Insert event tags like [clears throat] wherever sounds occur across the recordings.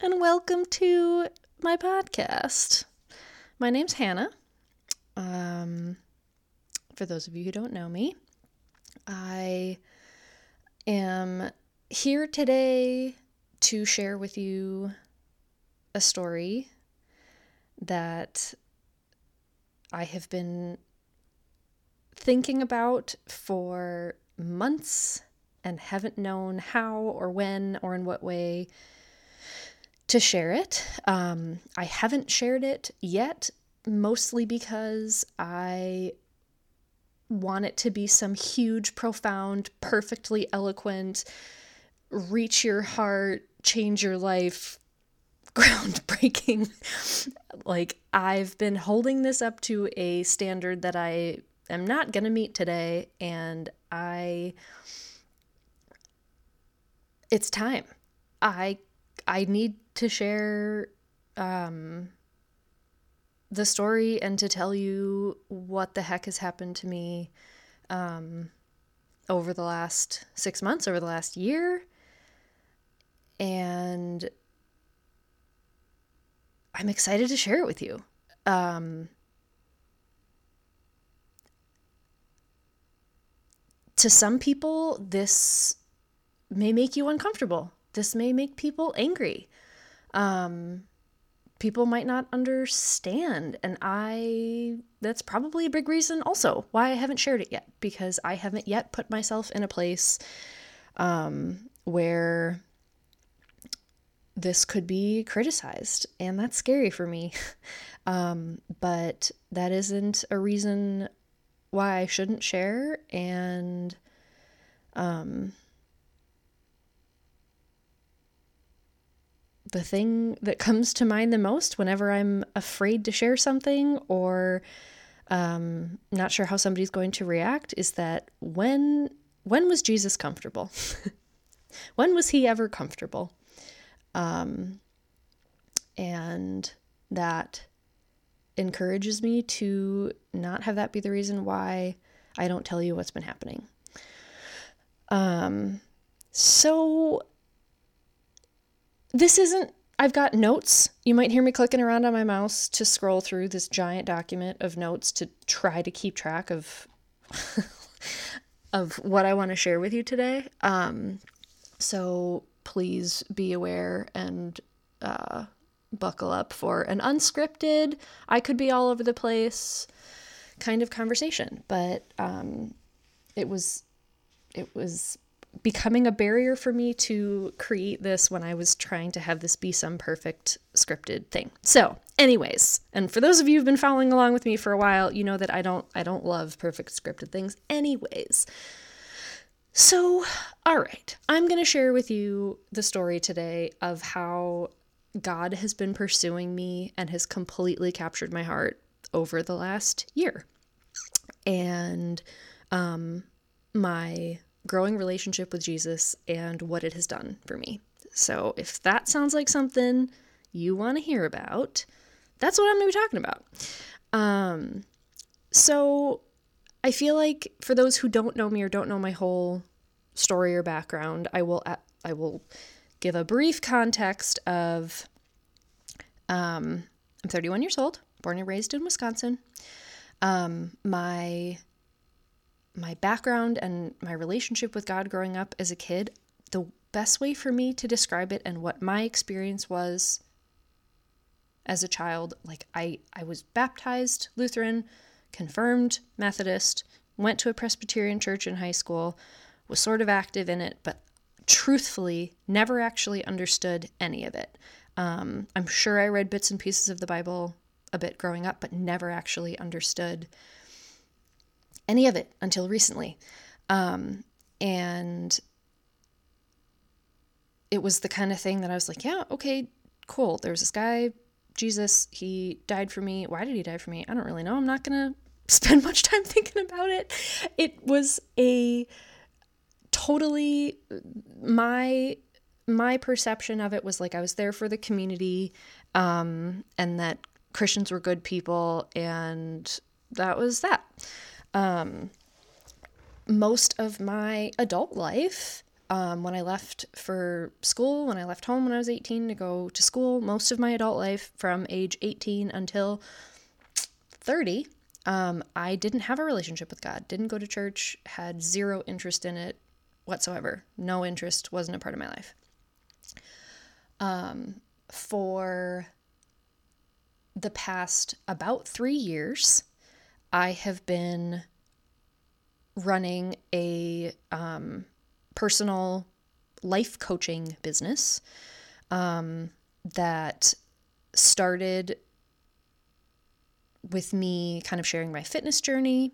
and welcome to my podcast. My name's Hannah. Um, for those of you who don't know me, I am here today to share with you a story that I have been thinking about for months and haven't known how or when or in what way to share it. Um, I haven't shared it yet, mostly because I want it to be some huge, profound, perfectly eloquent, reach your heart, change your life, [laughs] groundbreaking. like, I've been holding this up to a standard that I am not going to meet today, and I. It's time. I I need to share um, the story and to tell you what the heck has happened to me um, over the last six months, over the last year. And I'm excited to share it with you. Um, to some people, this may make you uncomfortable. This may make people angry um, people might not understand. And I, that's probably a big reason also why I haven't shared it yet, because I haven't yet put myself in a place um, where this could be criticized. And that's scary for me. [laughs] um, but that isn't a reason why I shouldn't share. And, um, the thing that comes to mind the most whenever I'm afraid to share something or um, not sure how somebody's going to react is that when when was Jesus comfortable? [laughs] when was he ever comfortable? Um, and that encourages me to not have that be the reason why I don't tell you what's been happening. Um, so this isn't I've got notes. You might hear me clicking around on my mouse to scroll through this giant document of notes to try to keep track of [laughs] of what I want to share with you today. Um, so please be aware and uh, buckle up for an unscripted, I could be all over the place kind of conversation. But um, it was it was becoming a barrier for me to create this when I was trying to have this be some perfect scripted thing. So, anyways, and for those of you who've been following along with me for a while, you know that I don't I don't love perfect scripted things anyways. So, all right, I'm going to share with you the story today of how God has been pursuing me and has completely captured my heart over the last year. And um my growing relationship with Jesus and what it has done for me. So, if that sounds like something you want to hear about, that's what I'm going to be talking about. Um, so, I feel like for those who don't know me or don't know my whole story or background, I will I will give a brief context of um, I'm 31 years old, born and raised in Wisconsin. Um, my my background and my relationship with God growing up as a kid, the best way for me to describe it and what my experience was as a child, like I I was baptized Lutheran, confirmed Methodist, went to a Presbyterian church in high school, was sort of active in it, but truthfully never actually understood any of it. Um, I'm sure I read bits and pieces of the Bible a bit growing up, but never actually understood any of it until recently. Um, and it was the kind of thing that I was like, yeah, okay, cool. There was this guy, Jesus, he died for me. Why did he die for me? I don't really know. I'm not going [laughs] to spend much time thinking about it. It was a totally my my perception of it was like I was there for the community um, and that Christians were good people and that was that um, most of my adult life, um, when I left for school, when I left home when I was 18 to go to school, most of my adult life from age 18 until 30, um, I didn't have a relationship with God, didn't go to church, had zero interest in it whatsoever. No interest, wasn't a part of my life. Um, for the past about three years, I have been running a um, personal life coaching business um, that started with me kind of sharing my fitness journey.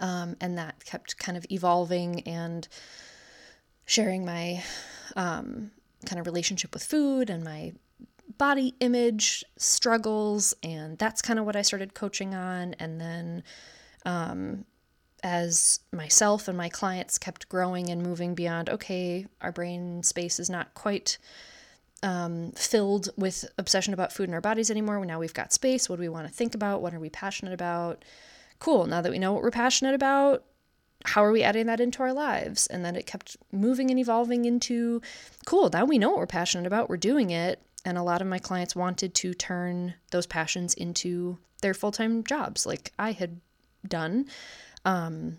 Um, and that kept kind of evolving and sharing my um, kind of relationship with food and my body image struggles. And that's kind of what I started coaching on. And then um, as myself and my clients kept growing and moving beyond, okay, our brain space is not quite um, filled with obsession about food in our bodies anymore. Now we've got space. What do we want to think about? What are we passionate about? Cool. Now that we know what we're passionate about, how are we adding that into our lives? And then it kept moving and evolving into cool. Now we know what we're passionate about. We're doing it. And a lot of my clients wanted to turn those passions into their full time jobs, like I had done. Um,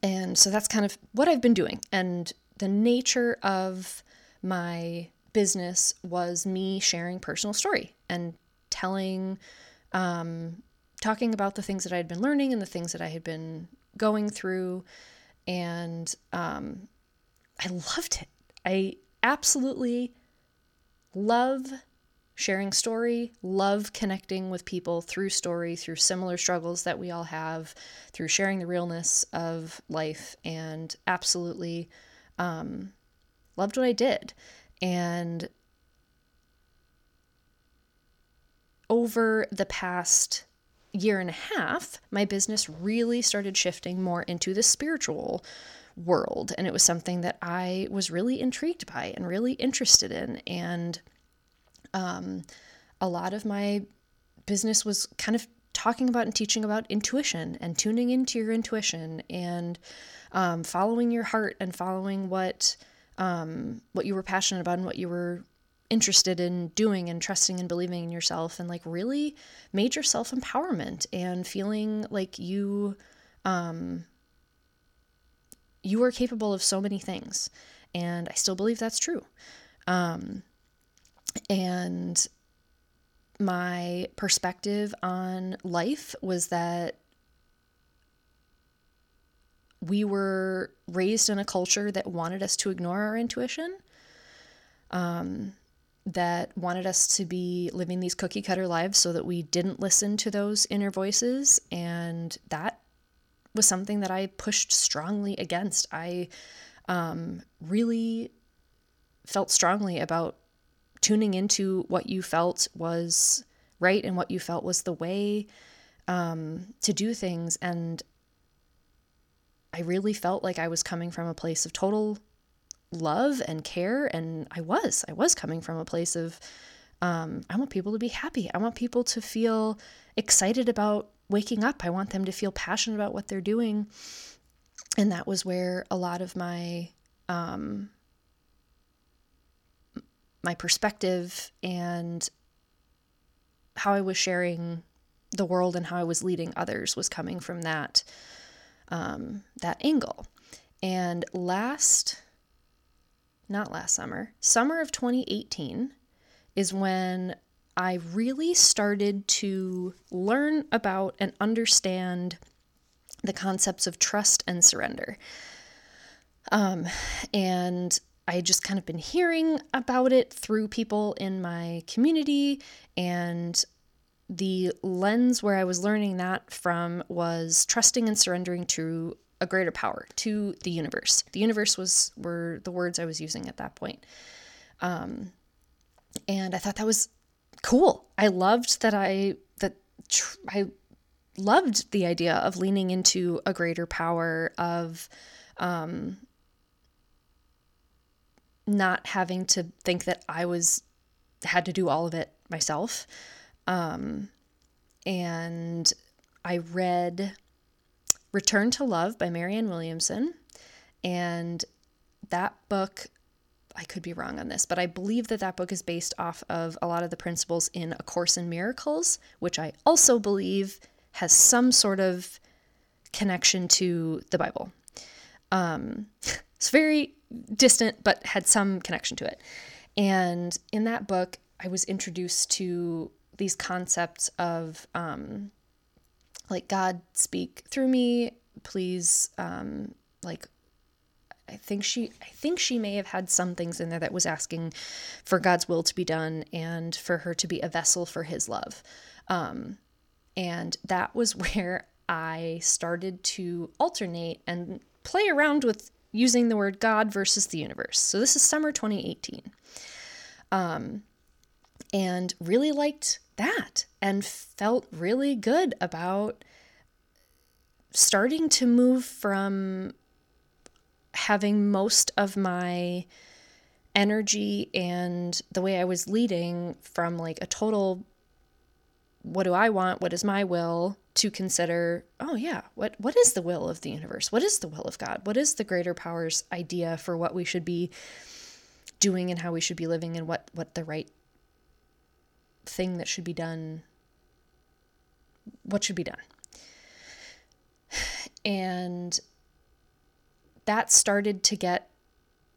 and so that's kind of what I've been doing. And the nature of my business was me sharing personal story and telling, um, talking about the things that I had been learning and the things that I had been going through. And um, I loved it. I absolutely love sharing story, love connecting with people through story, through similar struggles that we all have, through sharing the realness of life, and absolutely um, loved what I did. And over the past year and a half, my business really started shifting more into the spiritual world. And it was something that I was really intrigued by and really interested in. And um, a lot of my business was kind of talking about and teaching about intuition and tuning into your intuition and um, following your heart and following what um, what you were passionate about and what you were interested in doing and trusting and believing in yourself and like really major self empowerment and feeling like you um, you are capable of so many things and I still believe that's true. Um, and my perspective on life was that we were raised in a culture that wanted us to ignore our intuition, um, that wanted us to be living these cookie cutter lives so that we didn't listen to those inner voices. And that was something that I pushed strongly against. I um, really felt strongly about tuning into what you felt was right and what you felt was the way um, to do things. And I really felt like I was coming from a place of total love and care. And I was, I was coming from a place of, um, I want people to be happy. I want people to feel excited about waking up. I want them to feel passionate about what they're doing. And that was where a lot of my um, my perspective and how I was sharing the world and how I was leading others was coming from that um, that angle. And last, not last summer, summer of 2018 is when I really started to learn about and understand the concepts of trust and surrender. Um, and I just kind of been hearing about it through people in my community, and the lens where I was learning that from was trusting and surrendering to a greater power, to the universe. The universe was were the words I was using at that point. Um, and I thought that was cool. I loved that I that tr- I loved the idea of leaning into a greater power of um, not having to think that I was had to do all of it myself. Um, and I read Return to Love by Marianne Williamson. And that book, I could be wrong on this, but I believe that that book is based off of a lot of the principles in A Course in Miracles, which I also believe has some sort of connection to the Bible. Um, [laughs] it's very distant, but had some connection to it. And in that book, I was introduced to these concepts of um, like God speak through me, please. Um, like, I think she, I think she may have had some things in there that was asking for God's will to be done and for her to be a vessel for His love. Um, and that was [laughs] where I started to alternate and play around with using the word God versus the universe. So this is summer 2018. Um, and really liked that and felt really good about starting to move from having most of my energy and the way I was leading from like a total what do I want? What is my will? To consider, oh yeah, what what is the will of the universe? What is the will of God? What is the greater powers idea for what we should be doing and how we should be living and what what the right thing that should be done what should be done. [sighs] And that started to get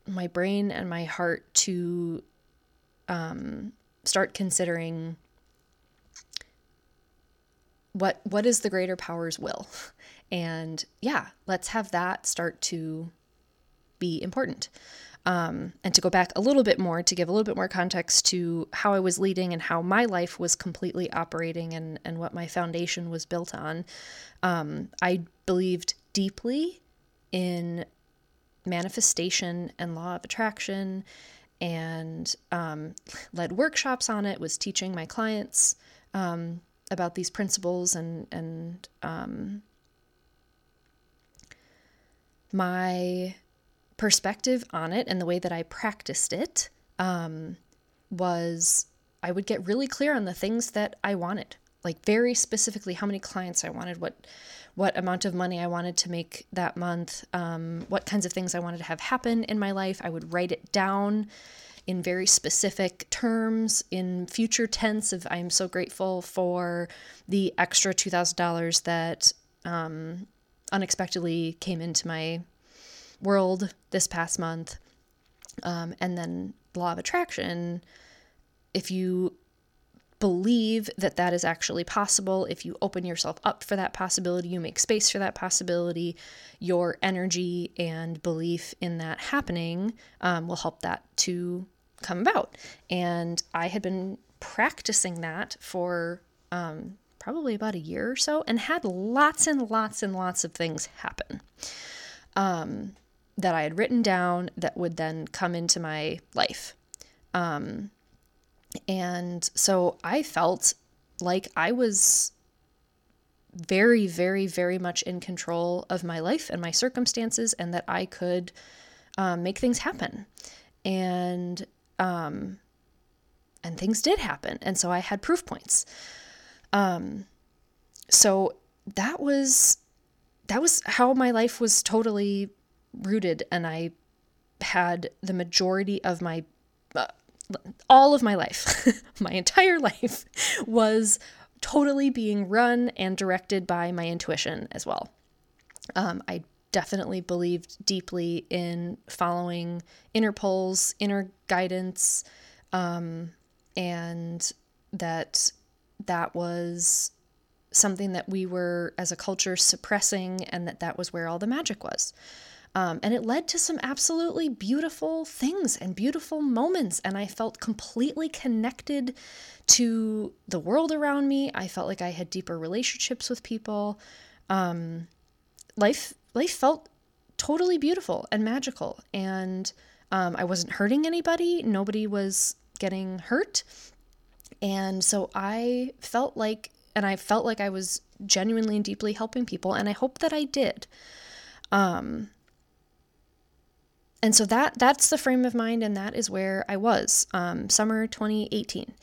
my brain and my heart to um, start considering what what is the greater power's will? [laughs] And yeah let's have that start to be important. Um, and to go back a little bit more to give a little bit more context to how i was leading and how my life was completely operating and and what my foundation was built on um, i believed deeply in manifestation and law of attraction and um, led workshops on it was teaching my clients um, about these principles and and um, my perspective on it and the way that I practiced it um, was I would get really clear on the things that I wanted, like very specifically how many clients I wanted, what what amount of money I wanted to make that month, um, what kinds of things I wanted to have happen in my life. I would write it down in very specific terms in future tense of I'm so grateful for the extra $2,000 that um, unexpectedly came into my world this past month. Um, and then law of attraction, if you believe that that is actually possible, if you open yourself up for that possibility, you make space for that possibility, your energy and belief in that happening um, will help that to come about. And I had been practicing that for um, probably about a year or so and had lots and lots and lots of things happen um, that I had written down that would then come into my life. Um, and so I felt like I was very, very, very much in control of my life and my circumstances, and that I could um, make things happen. And um, and things did happen, and so I had proof points. Um, so that was that was how my life was totally rooted, and I had the majority of my uh, all of my life, [laughs] my entire life was totally being run and directed by my intuition as well. Um, I definitely believed deeply in following inner pulls, inner guidance, um, and that that was something that we were as a culture suppressing, and that that was where all the magic was. Um, and it led to some absolutely beautiful things and beautiful moments. And I felt completely connected to the world around me. I felt like I had deeper relationships with people. Um, life life felt totally beautiful and magical. And um, I wasn't hurting anybody. Nobody was getting hurt. And so I felt like, and I felt like I was genuinely and deeply helping people. And I hope that I did. Um, and so that that's the frame of mind and that is where i was um, summer 2018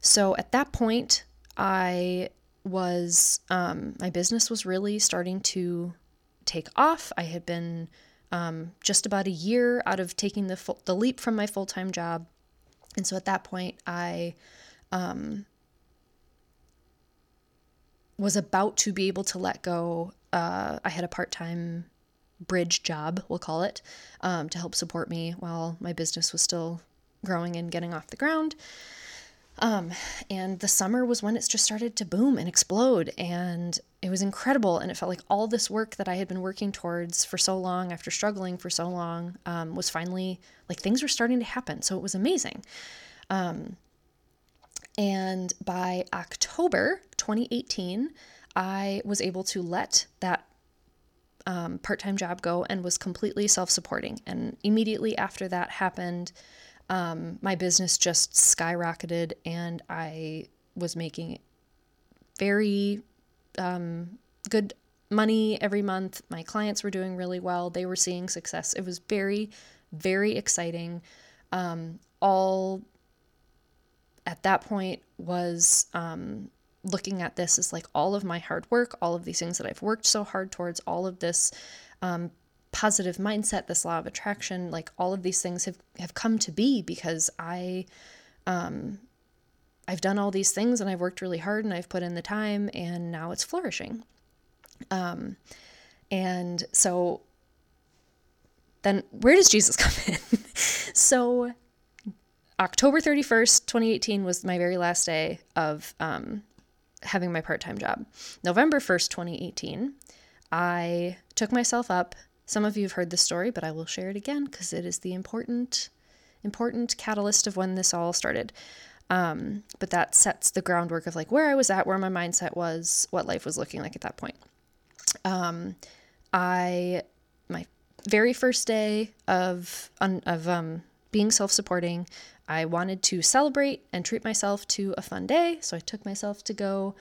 so at that point i was um, my business was really starting to take off. I had been um, just about a year out of taking the full, the leap from my full time job, and so at that point I um, was about to be able to let go. Uh, I had a part time bridge job, we'll call it, um, to help support me while my business was still growing and getting off the ground. Um, and the summer was when it just started to boom and explode. And it was incredible. And it felt like all this work that I had been working towards for so long, after struggling for so long, um, was finally like things were starting to happen. So it was amazing. Um, and by October 2018, I was able to let that um, part time job go and was completely self supporting. And immediately after that happened, um, my business just skyrocketed and I was making very um, good money every month. My clients were doing really well, they were seeing success. It was very, very exciting. Um, all at that point was um, looking at this as like all of my hard work, all of these things that I've worked so hard towards, all of this um, positive mindset, this law of attraction, like all of these things have, have come to be because I, um, I've done all these things and I've worked really hard and I've put in the time and now it's flourishing. Um, and so then where does Jesus [laughs] come in? so October 31st, 2018 was my very last day of um, having my part time job. November 1st, 2018, I took myself up. Some of you have heard this story, but I will share it again because it is the important, important catalyst of when this all started. Um, but that sets the groundwork of like where I was at, where my mindset was, what life was looking like at that point. Um, I, my very first day of, of um, being self supporting, I wanted to celebrate and treat myself to a fun day, so I took myself to go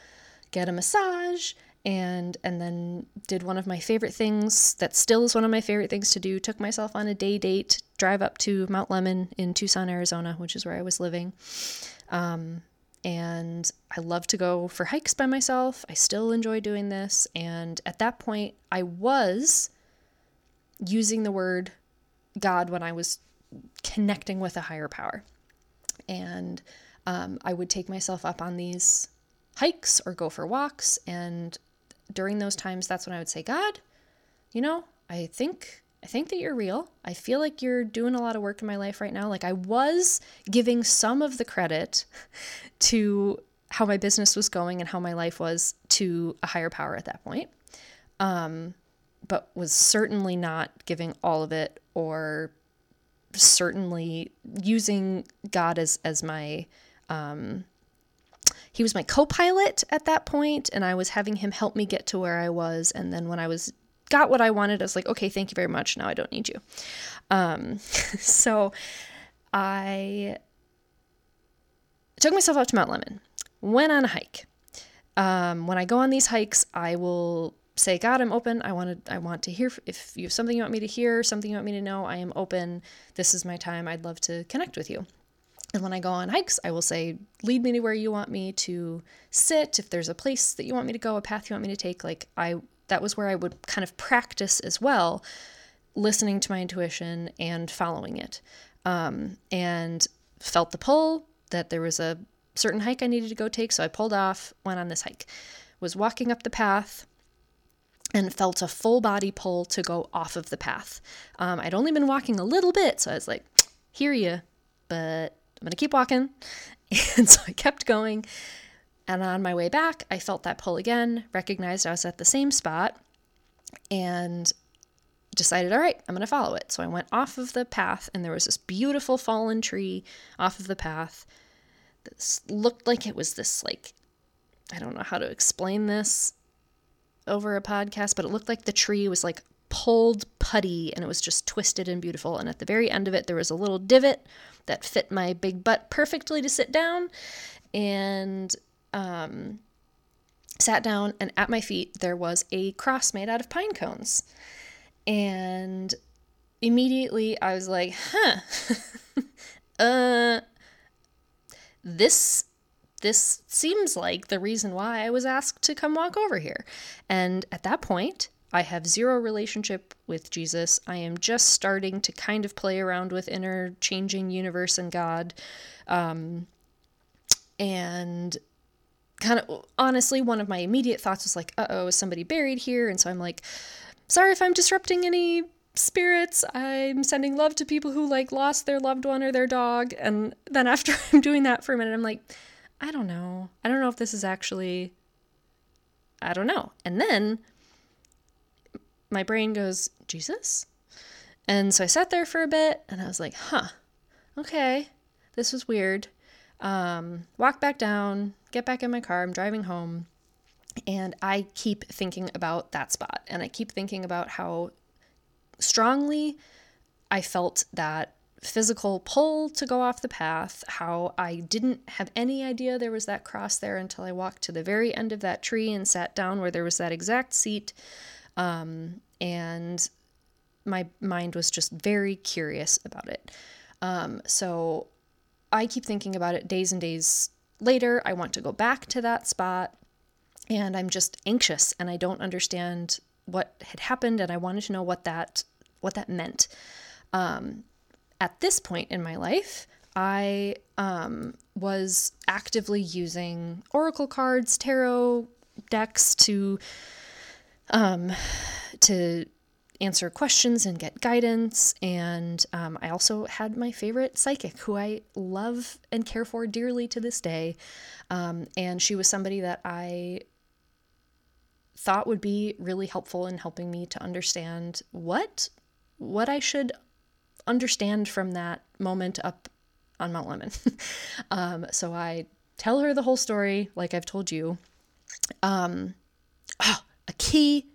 get a massage and and then did one of my favorite things that still is one of my favorite things to do. Took myself on a day date drive up to mount Lemmon in tucson arizona which is where i was living. Um, and i love to go for hikes by myself. I still enjoy doing this. And at that point i was using the word god when i was connecting with a higher power. And um, I would take myself up on these hikes or go for walks. And during those times, that's when I would say, God, you know, I think. I think that you're real. I feel like you're doing a lot of work in my life right now. Like I was giving some of the credit [laughs] to how my business was going and how my life was to a higher power at that point. Um, but was certainly not giving all of it or certainly using God as as my um, he was my co-pilot at that point and I was having him help me get to where I was and then when I was got what I wanted I was like okay thank you very much. Now I don't need you. Um, [laughs] so I took myself up to Mount Lemmon went on a hike. Um, when I go on these hikes I will say, God, I'm open. I want to, I want to hear if you have something you want me to hear, something you want me to know. I am open. This is my time. I'd love to connect with you. And when I go on hikes, I will say, lead me to where you want me to sit. If there's a place that you want me to go, a path you want me to take, like I, that was where I would kind of practice as well, listening to my intuition and following it. Um, and felt the pull that there was a certain hike I needed to go take. So I pulled off, went on this hike, was walking up the path, and felt a full body pull to go off of the path. Um, I'd only been walking a little bit, so I was like, hear you, but I'm gonna keep walking. [laughs] And so I kept going. And on my way back, I felt that pull again, recognized I was at the same spot, and decided, all right, I'm gonna follow it. So I went off of the path, and there was this beautiful fallen tree off of the path. This looked like it was this, like, I don't know how to explain this over a podcast, but it looked like the tree was like pulled putty and it was just twisted and beautiful. And at the very end of it, there was a little divot that fit my big butt perfectly to sit down. And um, sat down, and at my feet, there was a cross made out of pine cones. And immediately I was like, huh, [laughs] uh, this this seems like the reason why I was asked to come walk over here. And at that point, I have zero relationship with Jesus. I am just starting to kind of play around with interchanging universe and God. Um, and kind of honestly, one of my immediate thoughts was like, uh oh, is somebody buried here? And so I'm like, sorry if I'm disrupting any spirits. I'm sending love to people who like lost their loved one or their dog. And then after [laughs] I'm doing that for a minute, I'm like, I don't know. I don't know if this is actually, I don't know. And then my brain goes, Jesus? And so I sat there for a bit and I was like, huh, okay, this was weird. Um, walk back down, get back in my car, I'm driving home, and I keep thinking about that spot. And I keep thinking about how strongly I felt that physical pull to go off the path, how I didn't have any idea there was that cross there until I walked to the very end of that tree and sat down where there was that exact seat. Um, and my mind was just very curious about it. Um, so I keep thinking about it days and days later. I want to go back to that spot and I'm just anxious and I don't understand what had happened and I wanted to know what that what that meant. Um, at this point in my life, I um, was actively using oracle cards, tarot decks to um, to answer questions and get guidance. And um, I also had my favorite psychic, who I love and care for dearly to this day. Um, and she was somebody that I thought would be really helpful in helping me to understand what what I should understand from that moment up on Mount Lemmon. [laughs] um, so I tell her the whole story, like I've told you. Um, oh, a key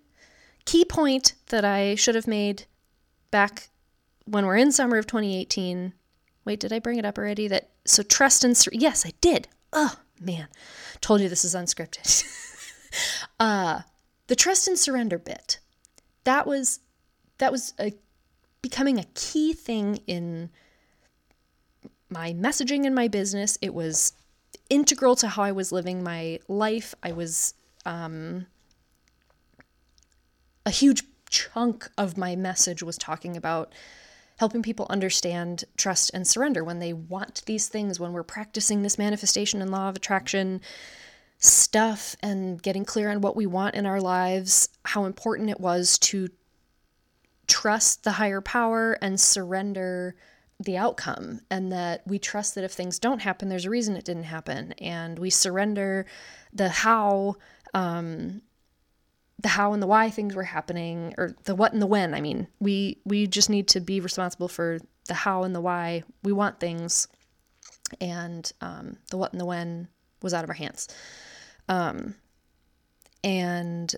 key point that I should have made back when we're in summer of 2018. Wait, did I bring it up already? That so trust and yes, I did. Oh man, told you this is unscripted. [laughs] uh, the trust and surrender bit. That was that was a, becoming a key thing in my messaging in my business. It was integral to how I was living my life. I was um, a huge chunk of my message was talking about helping people understand trust and surrender when they want these things, when we're practicing this manifestation and law of attraction stuff and getting clear on what we want in our lives, how important it was to trust the higher power and surrender the outcome, and that we trust that if things don't happen, there's a reason it didn't happen, and we surrender the how um, the how and the why things were happening or the what and the when i mean. We we just need to be responsible for the how and the why we want things and um, the what and the when was out of our hands. Um, and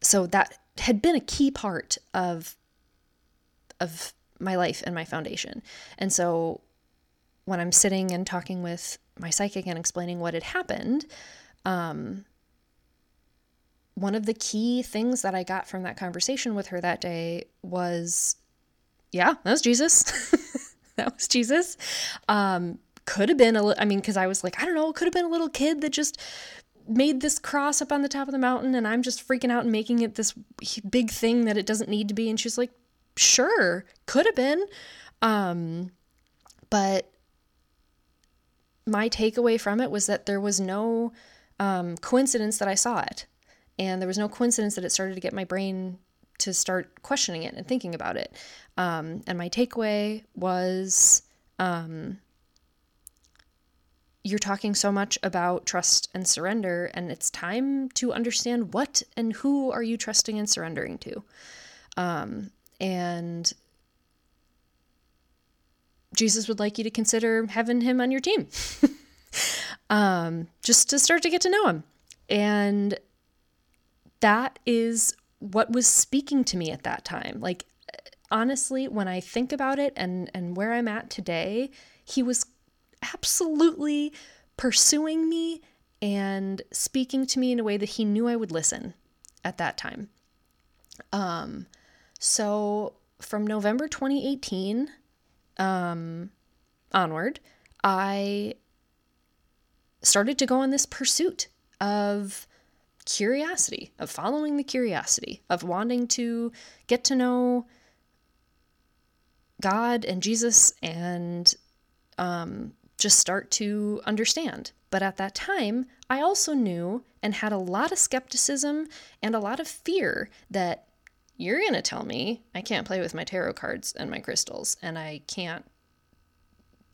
so that had been a key part of of my life and my foundation and so when i'm sitting and talking with my psychic and explaining what had happened um, one of the key things that I got from that conversation with her that day was yeah, that was Jesus. [laughs] that was Jesus. Um, could have been a li- I mean, because I was like, I don't know, it could have been a little kid that just made this cross up on the top of the mountain and I'm just freaking out and making it this big thing that it doesn't need to be. And she's like, sure, could have been. Um, but my takeaway from it was that there was no um, coincidence that I saw it. And there was no coincidence that it started to get my brain to start questioning it and thinking about it. Um, and my takeaway was um, you're talking so much about trust and surrender, and it's time to understand what and who are you trusting and surrendering to. Um, and Jesus would like you to consider having him on your team, [laughs] um, just to start to get to know him. And that is what was speaking to me at that time. Like honestly, when I think about it and and where I'm at today, he was absolutely pursuing me and speaking to me in a way that he knew I would listen at that time. Um so from November 2018 um onward, I started to go on this pursuit of curiosity, of following the curiosity, of wanting to get to know God and Jesus and um, just start to understand. But at that time, I also knew and had a lot of skepticism and a lot of fear that you're going to tell me I can't play with my tarot cards and my crystals and I can't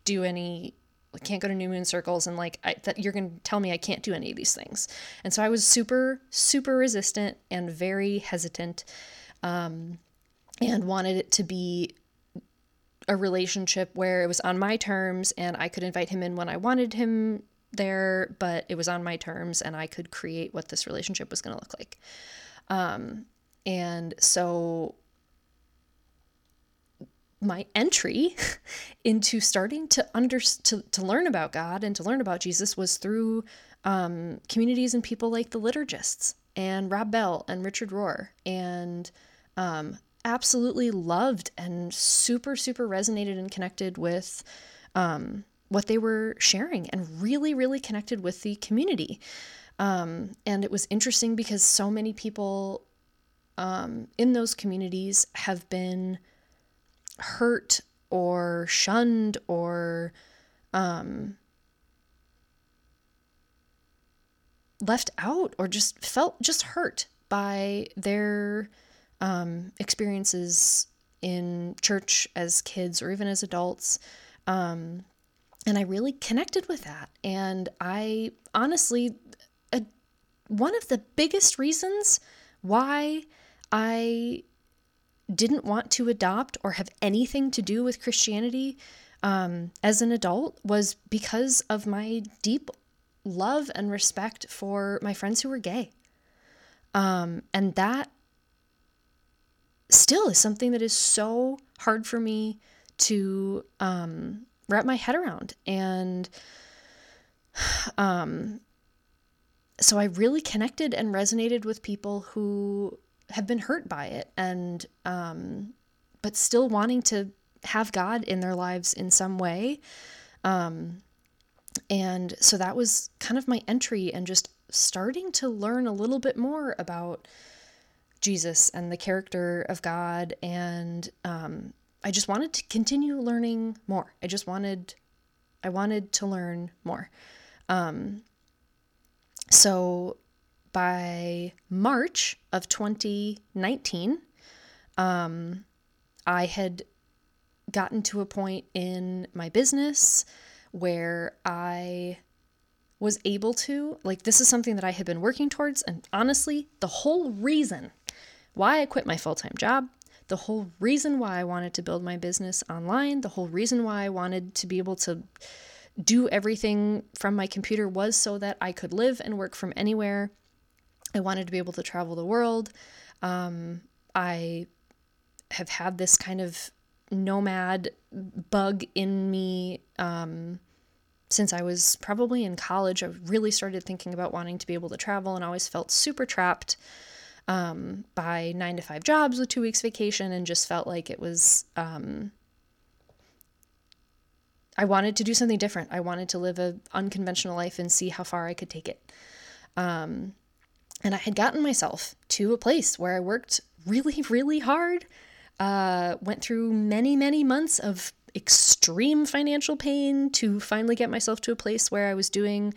do any I can't go to new moon circles and like I, that you're going to tell me I can't do any of these things. And so I was super super resistant and very hesitant um, and wanted it to be a relationship where it was on my terms and I could invite him in when I wanted him there, but it was on my terms and I could create what this relationship was going to look like. Um, and so my entry [laughs] into starting to under to, to learn about God and to learn about Jesus was through um, communities and people like the liturgists and Rob Bell and Richard Rohr and um, absolutely loved and super super resonated and connected with um, what they were sharing and really really connected with the community. Um, and it was interesting because so many people um, in those communities have been hurt or shunned or um, left out or just felt just hurt by their um, experiences in church as kids or even as adults. Um, and I really connected with that. And I honestly, uh, one of the biggest reasons why I didn't want to adopt or have anything to do with Christianity um, as an adult was because of my deep love and respect for my friends who were gay. Um, and that still is something that is so hard for me to um, wrap my head around. And um, so I really connected and resonated with people who have been hurt by it and um, but still wanting to have God in their lives in some way. Um, and so that was kind of my entry and just starting to learn a little bit more about Jesus and the character of God. And um, I just wanted to continue learning more. I just wanted, I wanted to learn more. Um, so by March of 2019, um, I had gotten to a point in my business where I was able to, like, this is something that I had been working towards. And honestly, the whole reason why I quit my full time job, the whole reason why I wanted to build my business online, the whole reason why I wanted to be able to do everything from my computer was so that I could live and work from anywhere I wanted to be able to travel the world. Um, I have had this kind of nomad bug in me um, since I was probably in college. I really started thinking about wanting to be able to travel and always felt super trapped um, by nine to five jobs with two weeks vacation and just felt like it was. Um, I wanted to do something different. I wanted to live an unconventional life and see how far I could take it. Um, and I had gotten myself to a place where I worked really, really hard, uh, went through many, many months of extreme financial pain to finally get myself to a place where I was doing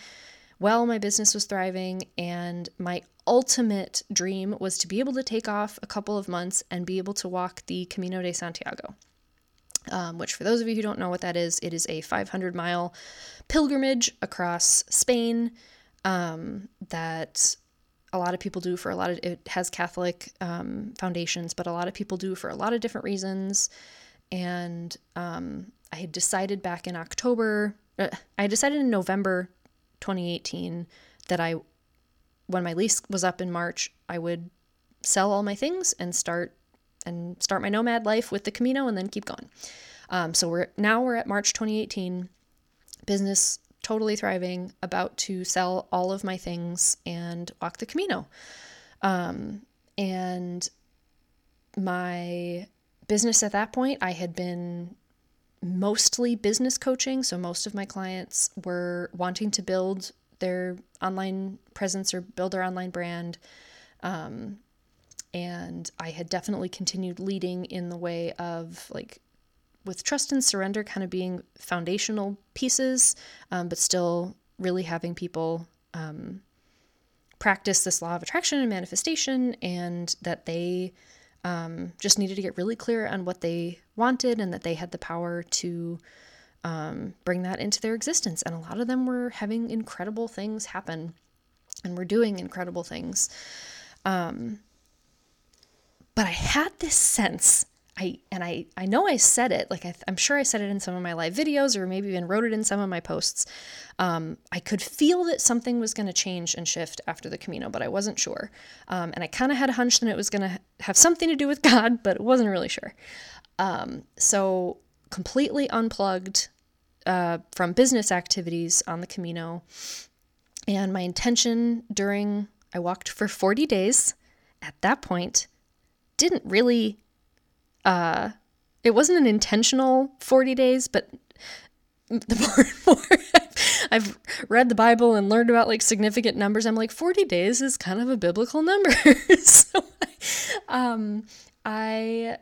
well, my business was thriving, and my ultimate dream was to be able to take off a couple of months and be able to walk the Camino de Santiago. Um, which, for those of you who don't know what that is, it is a 500 mile pilgrimage across Spain um, that a lot of people do for a lot of it has Catholic um, foundations, but a lot of people do for a lot of different reasons. And um, I had decided back in October, uh, I decided in November 2018 that I, when my lease was up in March, I would sell all my things and start and start my nomad life with the Camino and then keep going. Um, so we're now we're at March 2018. Business totally thriving, about to sell all of my things and walk the Camino. Um, and my business at that point, I had been mostly business coaching. So most of my clients were wanting to build their online presence or build their online brand. Um, and I had definitely continued leading in the way of like with trust and surrender kind of being foundational pieces, um, but still really having people um, practice this law of attraction and manifestation, and that they um, just needed to get really clear on what they wanted and that they had the power to um, bring that into their existence. And a lot of them were having incredible things happen and were doing incredible things. Um, but I had this sense I and I I know I said it like I, am sure I said it in some of my live videos or maybe even wrote it in some of my posts. Um, I could feel that something was going to change and shift after the Camino, but I wasn't sure. Um, and I kind of had a hunch that it was going to have something to do with [laughs] God, but wasn't really sure. Um, so completely unplugged uh, from business activities on the Camino, and my intention during I walked for 40 days. At that point, didn't really uh, it wasn't an intentional 40 days, but the [laughs] more and more I've read the Bible and learned about like significant numbers, I'm like 40 days is kind of a biblical number. [laughs] so um, I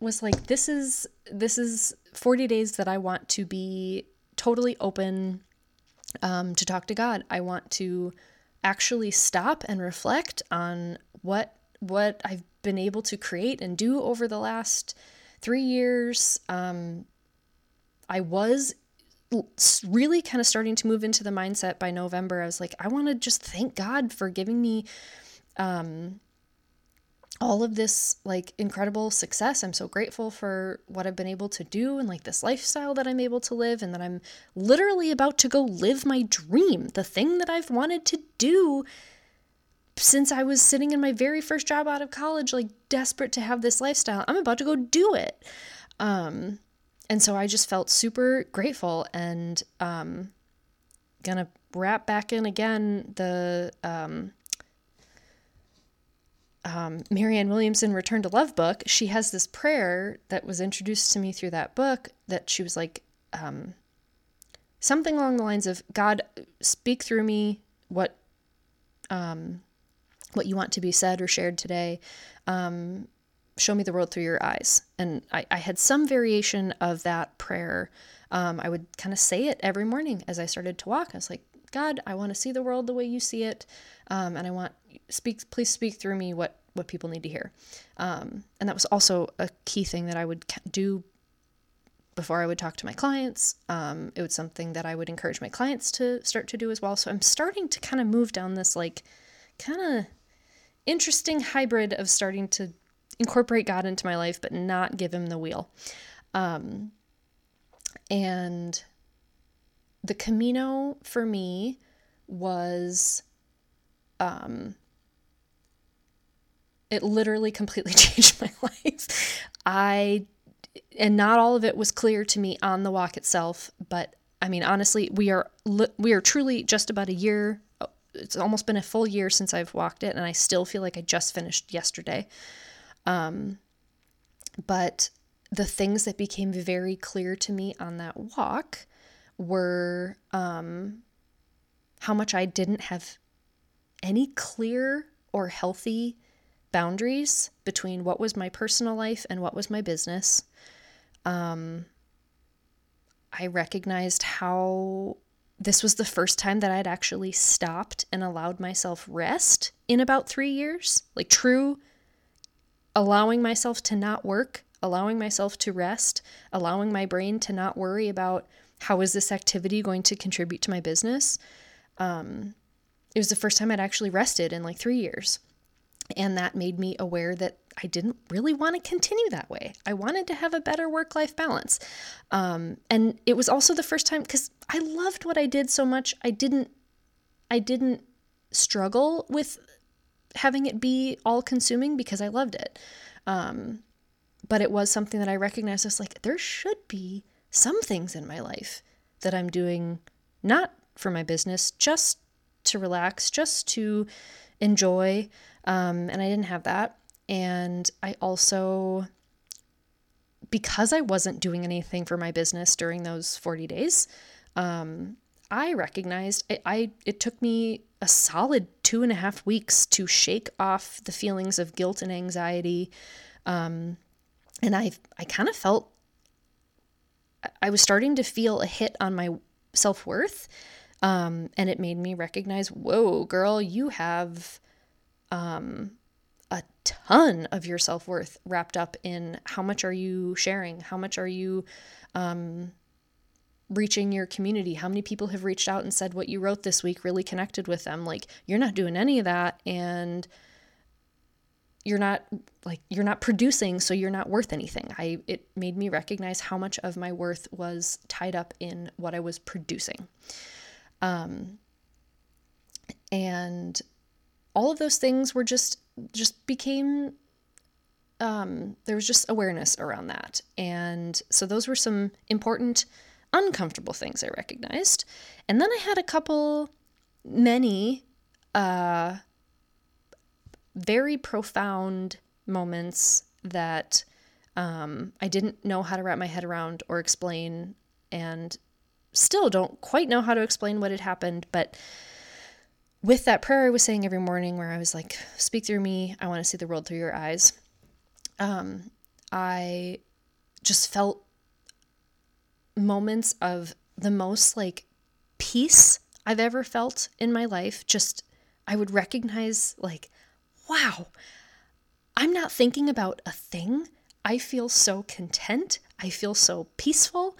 was like, this is this is 40 days that I want to be totally open um, to talk to God. I want to actually stop and reflect on what what I've been able to create and do over the last three years. Um, I was really kind of starting to move into the mindset by November. I was like, I want to just thank God for giving me um, all of this like incredible success. I'm so grateful for what I've been able to do and like this lifestyle that I'm able to live, and that I'm literally about to go live my dream, the thing that I've wanted to do since I was sitting in my very first job out of college, like desperate to have this lifestyle. I'm about to go do it. Um, and so I just felt super grateful and um, gonna wrap back in again the um, um, Marianne Williamson Return to Love book. She has this prayer that was introduced to me through that book that she was like um, something along the lines of God, speak through me what um, what you want to be said or shared today. Um, show me the world through your eyes. And I, I had some variation of that prayer. Um, I would kind of say it every morning as I started to walk. I was like, God, I want to see the world the way you see it, um, and I want speak. Please speak through me what what people need to hear. Um, and that was also a key thing that I would do before I would talk to my clients. Um, it was something that I would encourage my clients to start to do as well. So I'm starting to kind of move down this like kind of interesting hybrid of starting to incorporate God into my life, but not give him the wheel. Um, and the Camino for me was, um, it literally completely [laughs] changed my life. I, and not all of it was clear to me on the walk itself, but I mean, honestly, we are we are truly just about a year it's almost been a full year since I've walked it, and I still feel like I just finished yesterday. Um, but the things that became very clear to me on that walk were um, how much I didn't have any clear or healthy boundaries between what was my personal life and what was my business. Um, I recognized how this was the first time that I'd actually stopped and allowed myself rest in about three years. Like, true allowing myself to not work, allowing myself to rest, allowing my brain to not worry about how is this activity going to contribute to my business. Um, it was the first time I'd actually rested in like three years. And that made me aware that I didn't really want to continue that way. I wanted to have a better work life balance. Um, and it was also the first time because I loved what I did so much. I didn't, I didn't struggle with having it be all consuming because I loved it. Um, but it was something that I recognized as like, there should be some things in my life that I'm doing not for my business, just to relax, just to enjoy. Um, and I didn't have that. And I also, because I wasn't doing anything for my business during those 40 days, um, I recognized I, I it took me a solid two and a half weeks to shake off the feelings of guilt and anxiety. Um, and I I kind of felt I was starting to feel a hit on my self worth. Um, and it made me recognize, whoa, girl, you have um, a ton of your self worth wrapped up in how much are you sharing? How much are you um, reaching your community? How many people have reached out and said what you wrote this week really connected with them? Like, you're not doing any of that. And you're not like you're not producing so you're not worth anything i it made me recognize how much of my worth was tied up in what i was producing um and all of those things were just just became um there was just awareness around that and so those were some important uncomfortable things i recognized and then i had a couple many uh very profound moments that um, I didn't know how to wrap my head around or explain, and still don't quite know how to explain what had happened. But with that prayer I was saying every morning, where I was like, Speak through me, I want to see the world through your eyes, um, I just felt moments of the most like peace I've ever felt in my life. Just, I would recognize like wow, I'm not thinking about a thing. I feel so content. I feel so peaceful.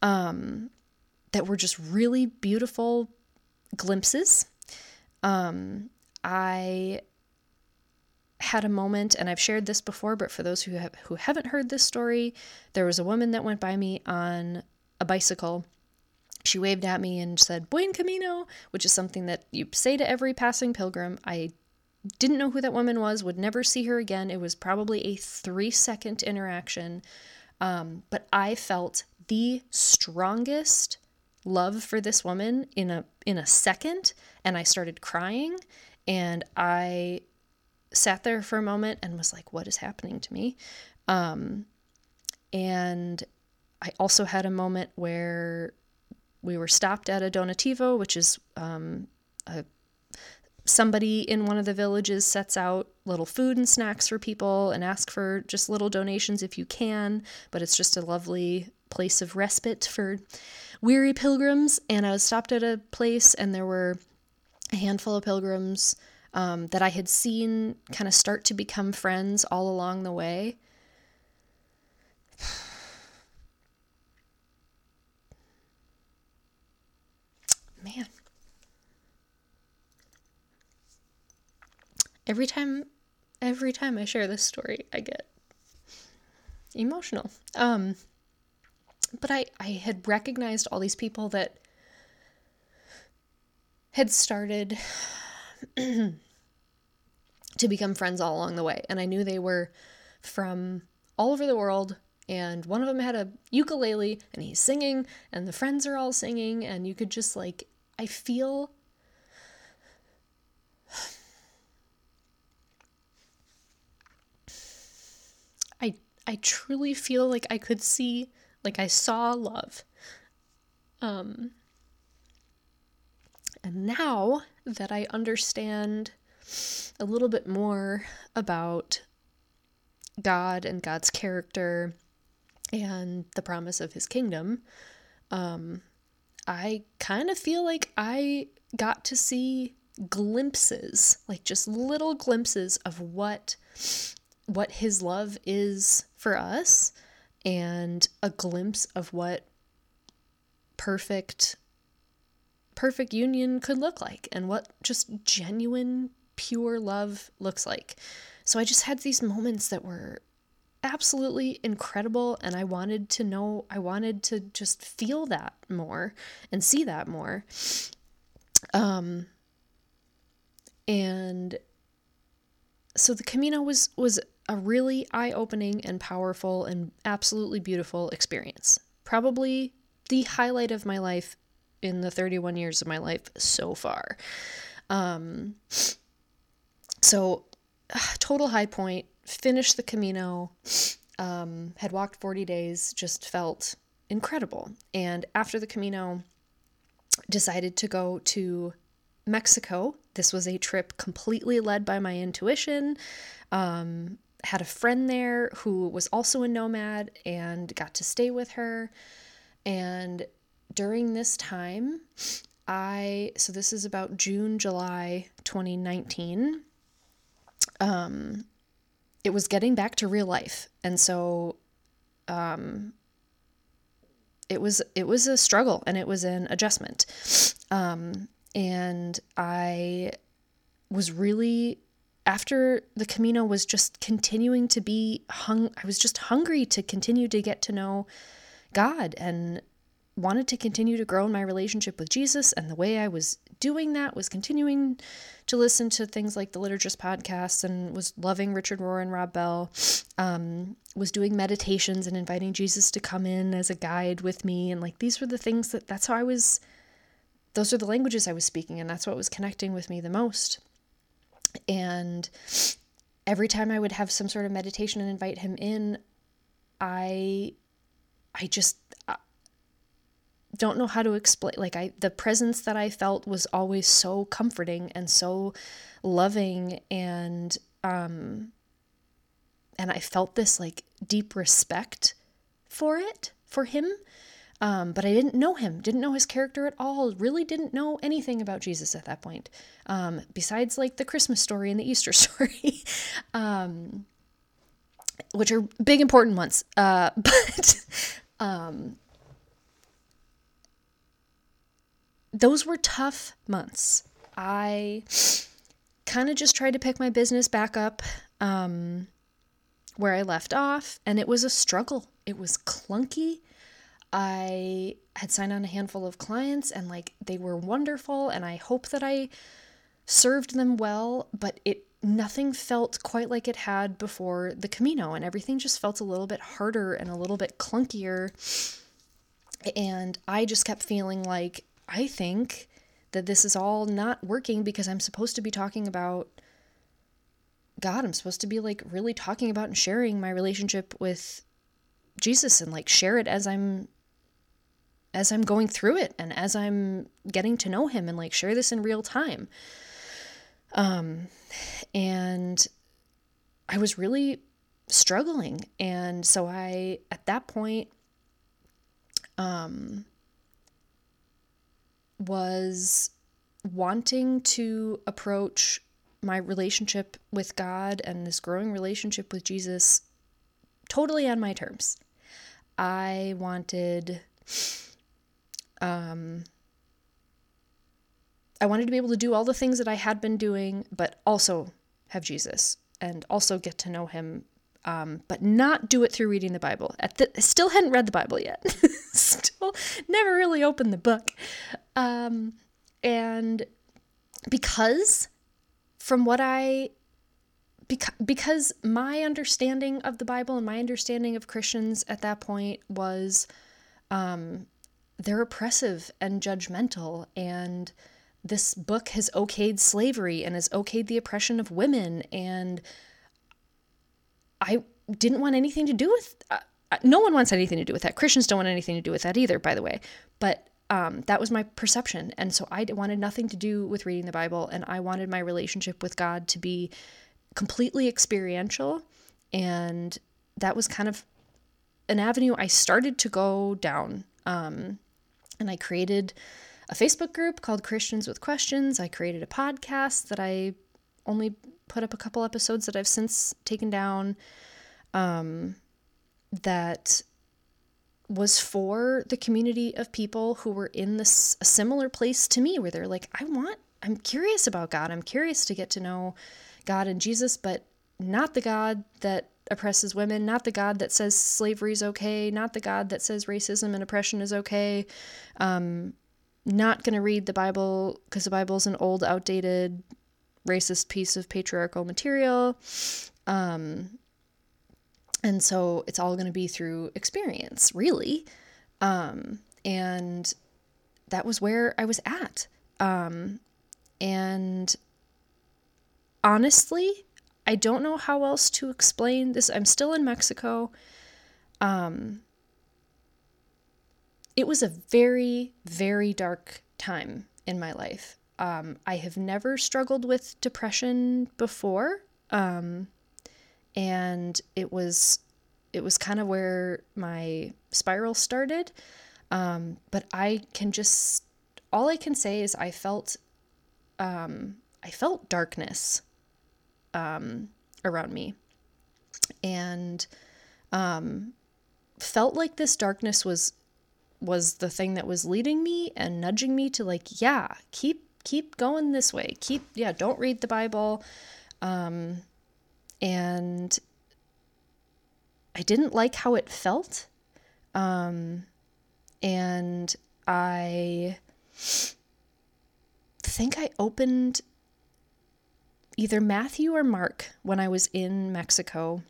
Um, that were just really beautiful glimpses. Um, I had a moment, and I've shared this before, but for those who have who haven't heard this story, there was a woman that went by me on a bicycle. She waved at me and said "Buen camino," which is something that you say to every passing pilgrim. I didn't know who that woman was, would never see her again. It was probably a three second interaction. Um, but I felt the strongest love for this woman in a in a second and I started crying and I sat there for a moment and was like what is happening to me? Um, and I also had a moment where we were stopped at a donativo which is um, a somebody in one of the villages sets out little food and snacks for people and ask for just little donations if you can, but it's just a lovely place of respite for weary pilgrims. And I was stopped at a place and there were a handful of pilgrims um, that I had seen kind of start to become friends all along the way. [sighs] Man. every time every time I share this story, I get emotional. Um, but I, I had recognized all these people that had started [clears throat] to become friends all along the way. And I knew they were from all over the world. And one of them had a ukulele and he's singing, and the friends are all singing. And you could just like, I feel [sighs] I truly feel like I could see, like I saw love. Um, and now that I understand a little bit more about God and God's character and the promise of his kingdom, um, I kind of feel like I got to see glimpses, like just little glimpses of what what his love is for us and a glimpse of what perfect perfect union could look like and what just genuine pure love looks like. So I just had these moments that were absolutely incredible and I wanted to know I wanted to just feel that more and see that more. Um and so the Camino was was a really eye-opening and powerful and absolutely beautiful experience. Probably the highlight of my life in the 31 years of my life so far. Um, so [sighs] total high point, finished the Camino, um, had walked 40 days, just felt incredible. And after the Camino, decided to go to Mexico. This was a trip completely led by my intuition. Um, had a friend there who was also a nomad and got to stay with her. And during this time, I, so this is about June, July 2019. Um, it was getting back to real life. And so, um, it was it was a struggle and it was an adjustment um, and i was really after the Camino was just continuing to be hung I was just hungry to continue to get to know God and wanted to continue to grow in my relationship with Jesus. And the way I was doing that was continuing to listen to things like the Liturgist podcasts and was loving Richard Rohr and Rob Bell um, was doing meditations and inviting Jesus to come in as a guide with me. And like these were the things that that's how I was those are the languages I was speaking and that's what was connecting with me the most and every time I would have some sort of meditation and invite him in, I I just uh, don't know how to explain like I the presence that I felt was always so comforting and so loving and um and I felt this like deep respect for it for him um, but I didn't know him, didn't know his character at all, really didn't know anything about Jesus at that point, um, besides like the Christmas story and the Easter [laughs] story, um, which are big, important ones. Uh, [laughs] but um, those were tough months. I kind of just tried to pick my business back up um, where I left off, and it was a struggle. It was clunky. I had signed on a handful of clients and like they were wonderful and I hope that I served them well, but it nothing felt quite like it had before the Camino and everything just felt a little bit harder and a little bit clunkier. And I just kept feeling like I think that this is all not working because I'm supposed to be talking about God. I'm supposed to be like really talking about and sharing my relationship with Jesus and like share it as I'm as I'm going through it and as I'm getting to know him and like share this in real time. Um, and I was really struggling. And so I, at that point, um, was wanting to approach my relationship with God and this growing relationship with Jesus totally on my terms. I wanted um, I wanted to be able to do all the things that I had been doing, but also have Jesus and also get to know him, um, but not do it through reading the Bible. At the, still hadn't read the Bible yet. [laughs] still never really opened the book. Um, and because from what I because, my understanding of the Bible and my understanding of Christians at that point was um, they're oppressive and judgmental and this book has okayed slavery and has okayed the oppression of women and i didn't want anything to do with uh, uh, no one wants anything to do with that. Christians don't want anything to do with that either by the way. But um, that was my perception and so i wanted nothing to do with reading the bible and i wanted my relationship with god to be completely experiential and that was kind of an avenue i started to go down um, and I created a Facebook group called Christians with Questions. I created a podcast that I only put up a couple episodes that I've since taken down. Um, that was for the community of people who were in this a similar place to me where they're like I want I'm curious about God. I'm curious to get to know God and Jesus, but not the God that oppresses women, not the God that says slavery is okay, not the God that says racism and oppression is okay. Um, not going to read the Bible because the Bible is an old, outdated, racist piece of patriarchal material. Um, and so it's all going to be through experience, really. Um, and that was where I was at. Um, and honestly, I don't know how else to explain this. I'm still in Mexico. Um, it was a very, very dark time in my life. Um, I have never struggled with depression before, um, and it was it was kind of where my spiral started. Um, but I can just all I can say is I felt um, I felt darkness um, around me, and um, felt like this darkness was was the thing that was leading me and nudging me to like yeah keep keep going this way. Keep yeah don't read the bible. Um and i didn't like how it felt. Um and i think i opened either matthew or mark when i was in mexico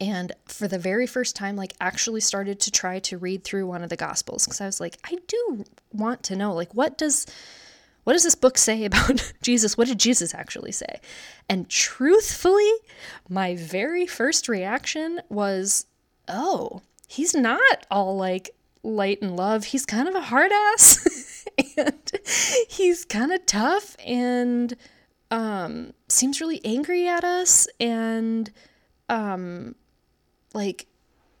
and for the very first time like actually started to try to read through one of the gospels because i was like i do want to know like what does what does this book say about [laughs] jesus? What did jesus actually say? And truthfully my very first reaction was oh he's not all like light and love. He's kind of a hard ass [laughs] and he's kind of tough and um seems really angry at us and um like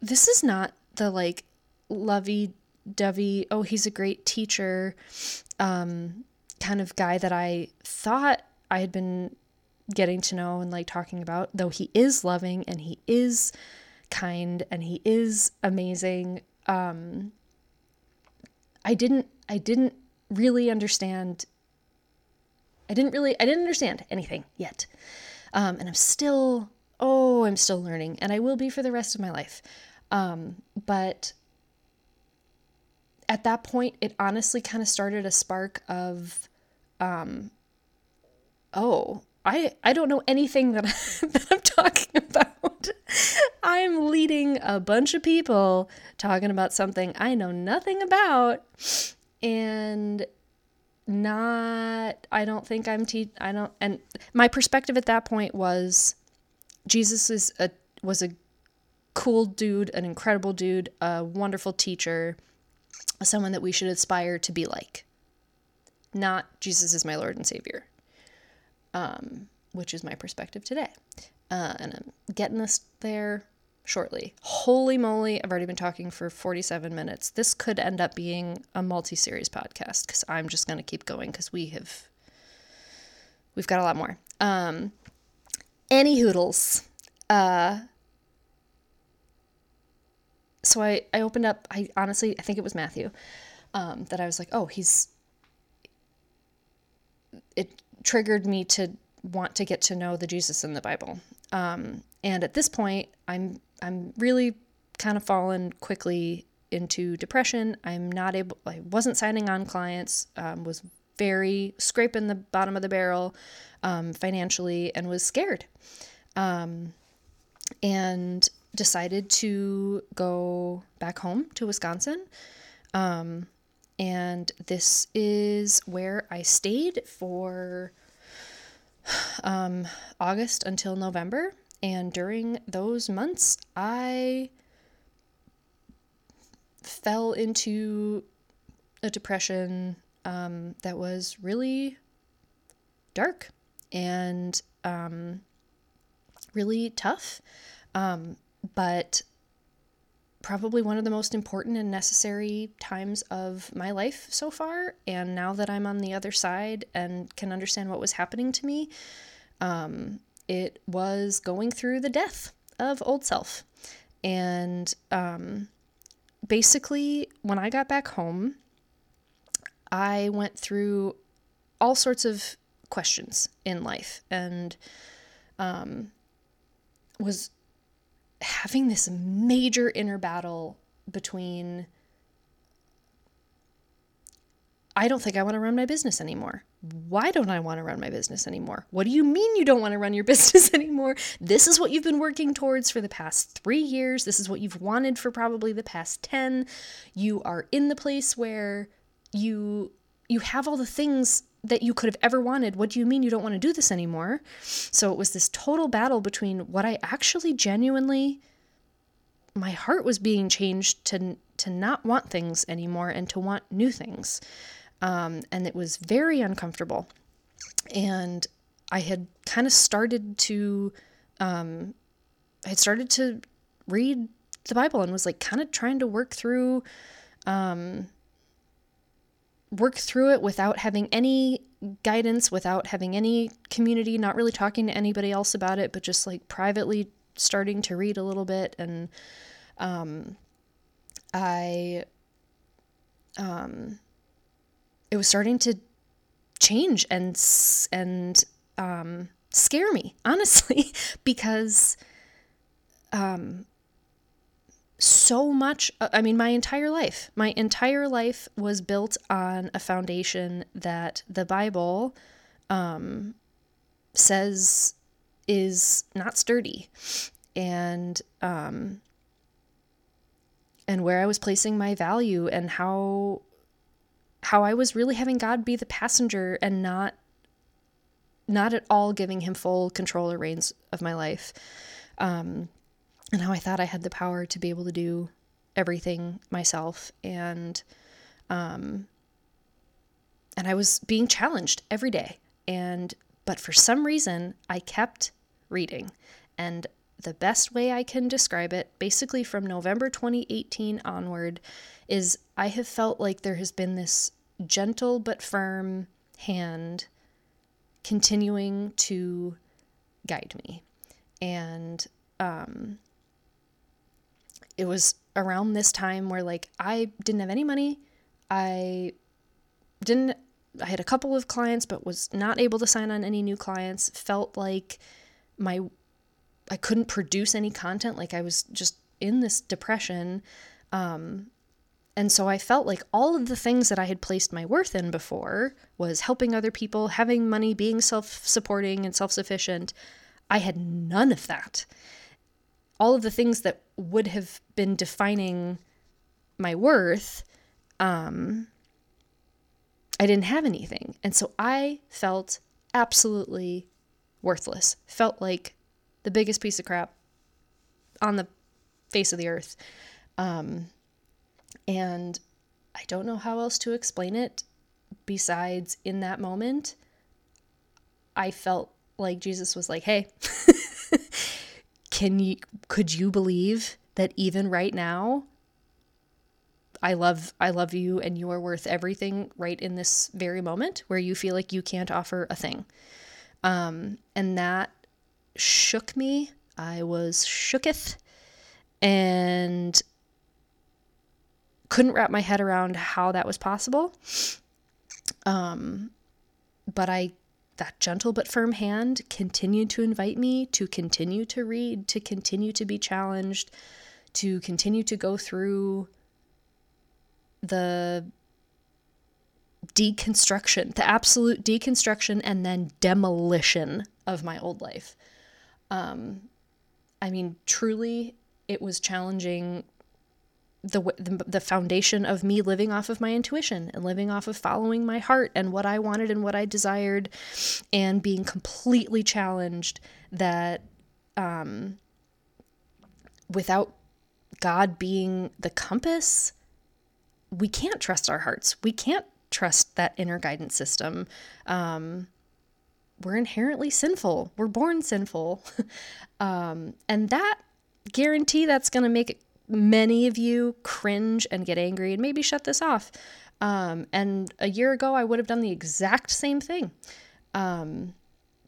this is not the like lovey dovey oh he's a great teacher um kind of guy that I thought I had been getting to know and like talking about though he is loving and he is kind and he is amazing. Um I didn't I didn't really understand I didn't really I didn't understand anything yet. Um and I'm still oh, I'm still learning, and I will be for the rest of my life. Um, but at that point, it honestly kind of started a spark of, um, oh, I, I don't know anything that, I, [laughs] that I'm talking about. [laughs] I'm leading a bunch of people talking about something I know nothing about. And not, I don't think I'm, te- I don't, and my perspective at that point was Jesus is a was a cool dude, an incredible dude, a wonderful teacher, someone that we should aspire to be like. Not Jesus is my Lord and Savior, um, which is my perspective today. Uh, and I'm getting this there shortly. Holy moly, I've already been talking for 47 minutes. This could end up being a multi series podcast because I'm just going to keep going because we have. We've got a lot more. Um, any hoodles. Uh, so I, I opened up, I honestly, I think it was Matthew, um, that I was like, oh, he's, it triggered me to want to get to know the Jesus in the Bible. Um, and at this point, I'm, I'm really kind of fallen quickly into depression. I'm not able, I wasn't signing on clients, um, was very scraping the bottom of the barrel um, financially, and was scared um, and decided to go back home to Wisconsin. Um, and this is where I stayed for um, August until November. And during those months, I fell into a depression um, that was really dark and um, really tough, um, but probably one of the most important and necessary times of my life so far. And now that I'm on the other side and can understand what was happening to me, um, it was going through the death of old self. And um, basically, when I got back home, I went through all sorts of questions in life. And um, was having this major inner battle between I don't think I want to run my business anymore. Why don't I want to run my business anymore? What do you mean you don't want to run your [laughs] business anymore? This is what you've been working towards for the past three years. This is what you've wanted for probably the past 10. You are in the place where you you have all the things that you could have ever wanted. What do you mean you don't want to do this anymore? So it was this total battle between what I actually genuinely my heart was being changed to to not want things anymore and to want new things. um, and it was very uncomfortable. And I had kind of started to, um, I had started to read the Bible and was like kind of trying to work through, um, work through it without having any guidance, without having any community, not really talking to anybody else about it, but just like privately starting to read a little bit. And um, I, um, it was starting to change and and um, scare me, [laughs] honestly, because um, so much uh, i mean my entire life. My entire life was built on a foundation that the bible um, says is not sturdy. And um, and where i was placing my value and how how i was really having god be the passenger and not not at all giving him full control or reins of my life. Um, and how I thought I had the power to be able to do everything myself. And um and I was being challenged every day. And but for some reason I kept reading. And the best way I can describe it basically from November 2018 onward is I have felt like there has been this gentle but firm hand continuing to guide me. And um it was around this time where like I didn't have any money. I didn't I had a couple of clients but was not able to sign on any new clients. Felt like my I couldn't produce any content like I was just in this depression. Um and so I felt like all of the things that I had placed my worth in before was helping other people, having money, being self-supporting and self-sufficient. I had none of that all of the things that would have been defining my worth, um, I didn't have anything. And so I felt absolutely worthless. Felt like the biggest piece of crap on the face of the earth. Um, and I don't know how else to explain it besides in that moment, I felt like Jesus was like, hey, [laughs] can you could you believe that even right now I love I love you and you are worth everything right in this very moment where you feel like you can't offer a thing. Um, and that shook me. I was shooketh and couldn't wrap my head around how that was possible. Um, but I that gentle but firm hand continued to invite me to continue to read, to continue to be challenged, to continue to go through the deconstruction, the absolute deconstruction and then demolition of my old life. Um, I mean, truly, it was challenging the, the the foundation of me living off of my intuition and living off of following my heart and what I wanted and what I desired and being completely challenged that um without God being the compass we can't trust our hearts. We can't trust that inner guidance system. Um we're inherently sinful. We're born sinful. [laughs] Um and that guarantee that's going to make it many of you cringe and get angry and maybe shut this off. Um, and a year ago, I would have done the exact same thing. Um,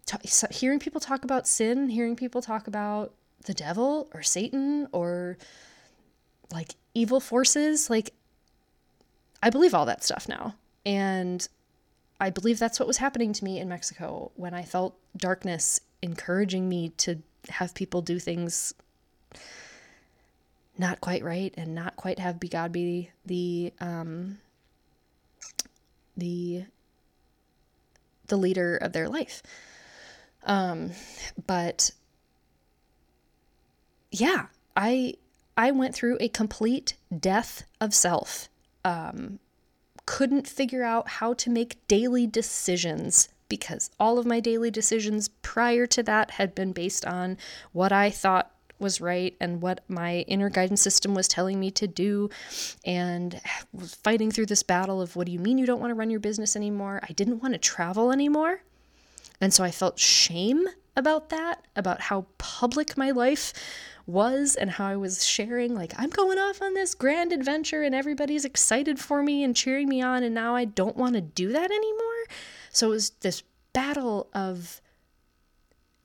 t- hearing people talk about sin, hearing people talk about the devil or Satan or like evil forces, like I believe all that stuff now. And I believe that's what was happening to me in Mexico when I felt darkness encouraging me to have people do things not quite right and not quite have be God be the um, the the leader of their life. Um, but yeah, I I went through a complete death of self. Um, couldn't figure out how to make daily decisions because all of my daily decisions prior to that had been based on what I thought was right and what my inner guidance system was telling me to do and was fighting through this battle of what do you mean you don't want to run your business anymore? I didn't want to travel anymore. And so I felt shame about that, about how public my life was and how I was sharing, like, I'm going off on this grand adventure and everybody's excited for me and cheering me on, and now I don't want to do that anymore. So it was this battle of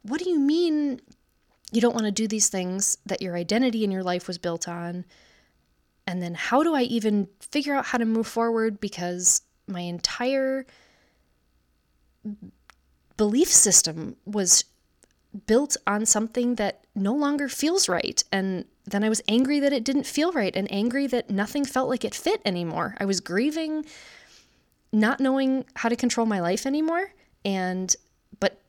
what do you mean you don't want to do these things that your identity in your life was built on? And then how do I even figure out how to move forward because my entire belief system was built on something that no longer feels right. And then I was angry that it didn't feel right and angry that nothing felt like it fit anymore. I was grieving not knowing how to control my life anymore and but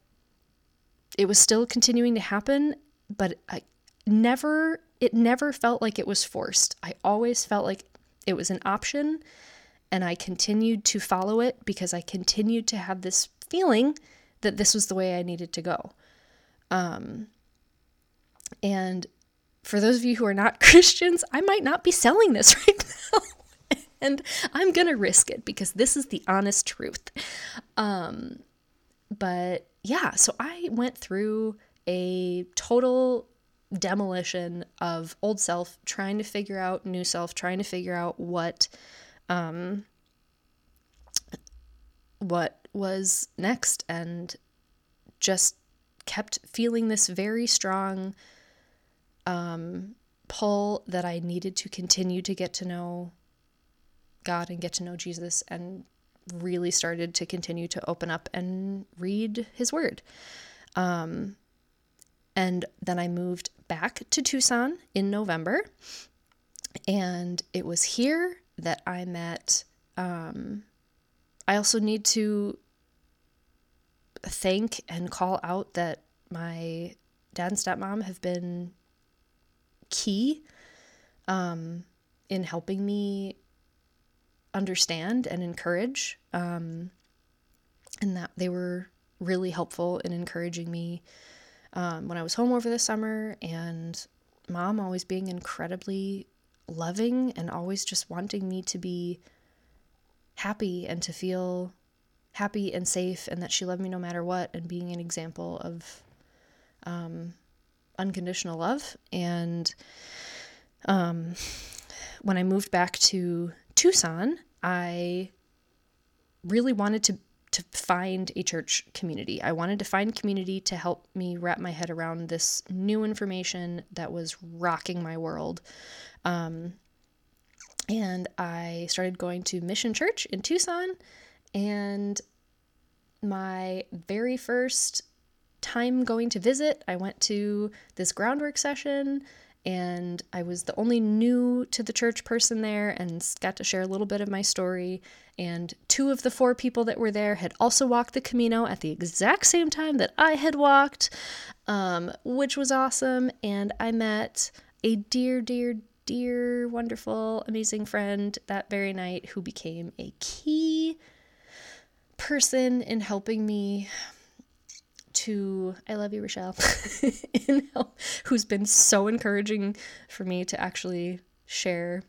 it was still continuing to happen, but I never it never felt like it was forced. I always felt like it was an option and I continued to follow it because I continued to have this feeling that this was the way I needed to go. Um, and for those of you who are not [laughs] Christians, I might not be selling this [laughs] right now. and I'm going to risk it because this is the honest truth. Um, but yeah, so I went through a total demolition of old self, trying to figure out new self, trying to figure out what um what was next and just kept feeling this very strong um, pull that I needed to continue to get to know God and get to know Jesus, and really started to continue to open up and read His Word. Um, and then I moved back to Tucson in November, and it was here that I met. Um, I also need to thank and call out that my dad and stepmom have been key um, in helping me understand and encourage. Um, and that they were really helpful in encouraging me um, when I was home over the summer. And mom always being incredibly loving and always just wanting me to be happy and to feel happy and safe and that she loved me no matter what and being an example of um, unconditional love. And um, when I moved back to Tucson, I really wanted to to find a church community. I wanted to find community to help me wrap my head around this new information that was rocking my world. Um, and I started going to Mission Church in Tucson and my very first time going to visit, I went to this groundwork session and I was the only new to the church person there and got to share a little bit of my story. And two of the four people that were there had also walked the Camino at the exact same time that I had walked, um, which was awesome. And I met a dear, dear, dear, wonderful, amazing friend that very night who became a key person in helping me to I love you Rochelle [laughs] who's been so encouraging for me to actually share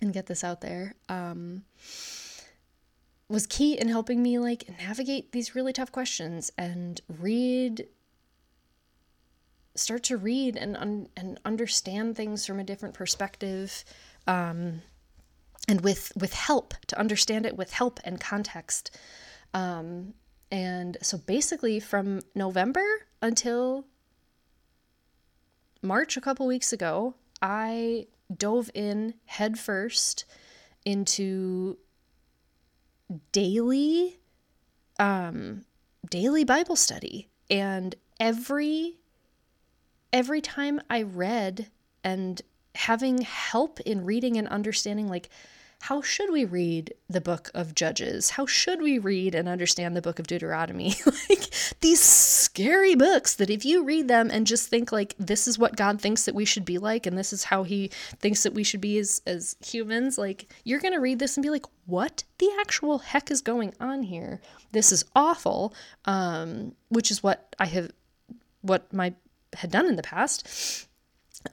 and get this out there um, was key in helping me like navigate these really tough questions and read start to read and un- and understand things from a different perspective um, and with with help to understand it with help and context um, and so basically, from November until March, a couple weeks ago, I dove in headfirst into daily um daily bible study. And every every time i read and having help in reading and understanding like how should we read the book of Judges? How should we read and understand the book of Deuteronomy? [laughs] like these scary books that if you read them and just think like this is what God thinks that we should be like and this is how he thinks that we should be as as humans, like you're going to read this and be like, "What the actual heck is going on here? This is awful." Um which is what I have what my had done in the past.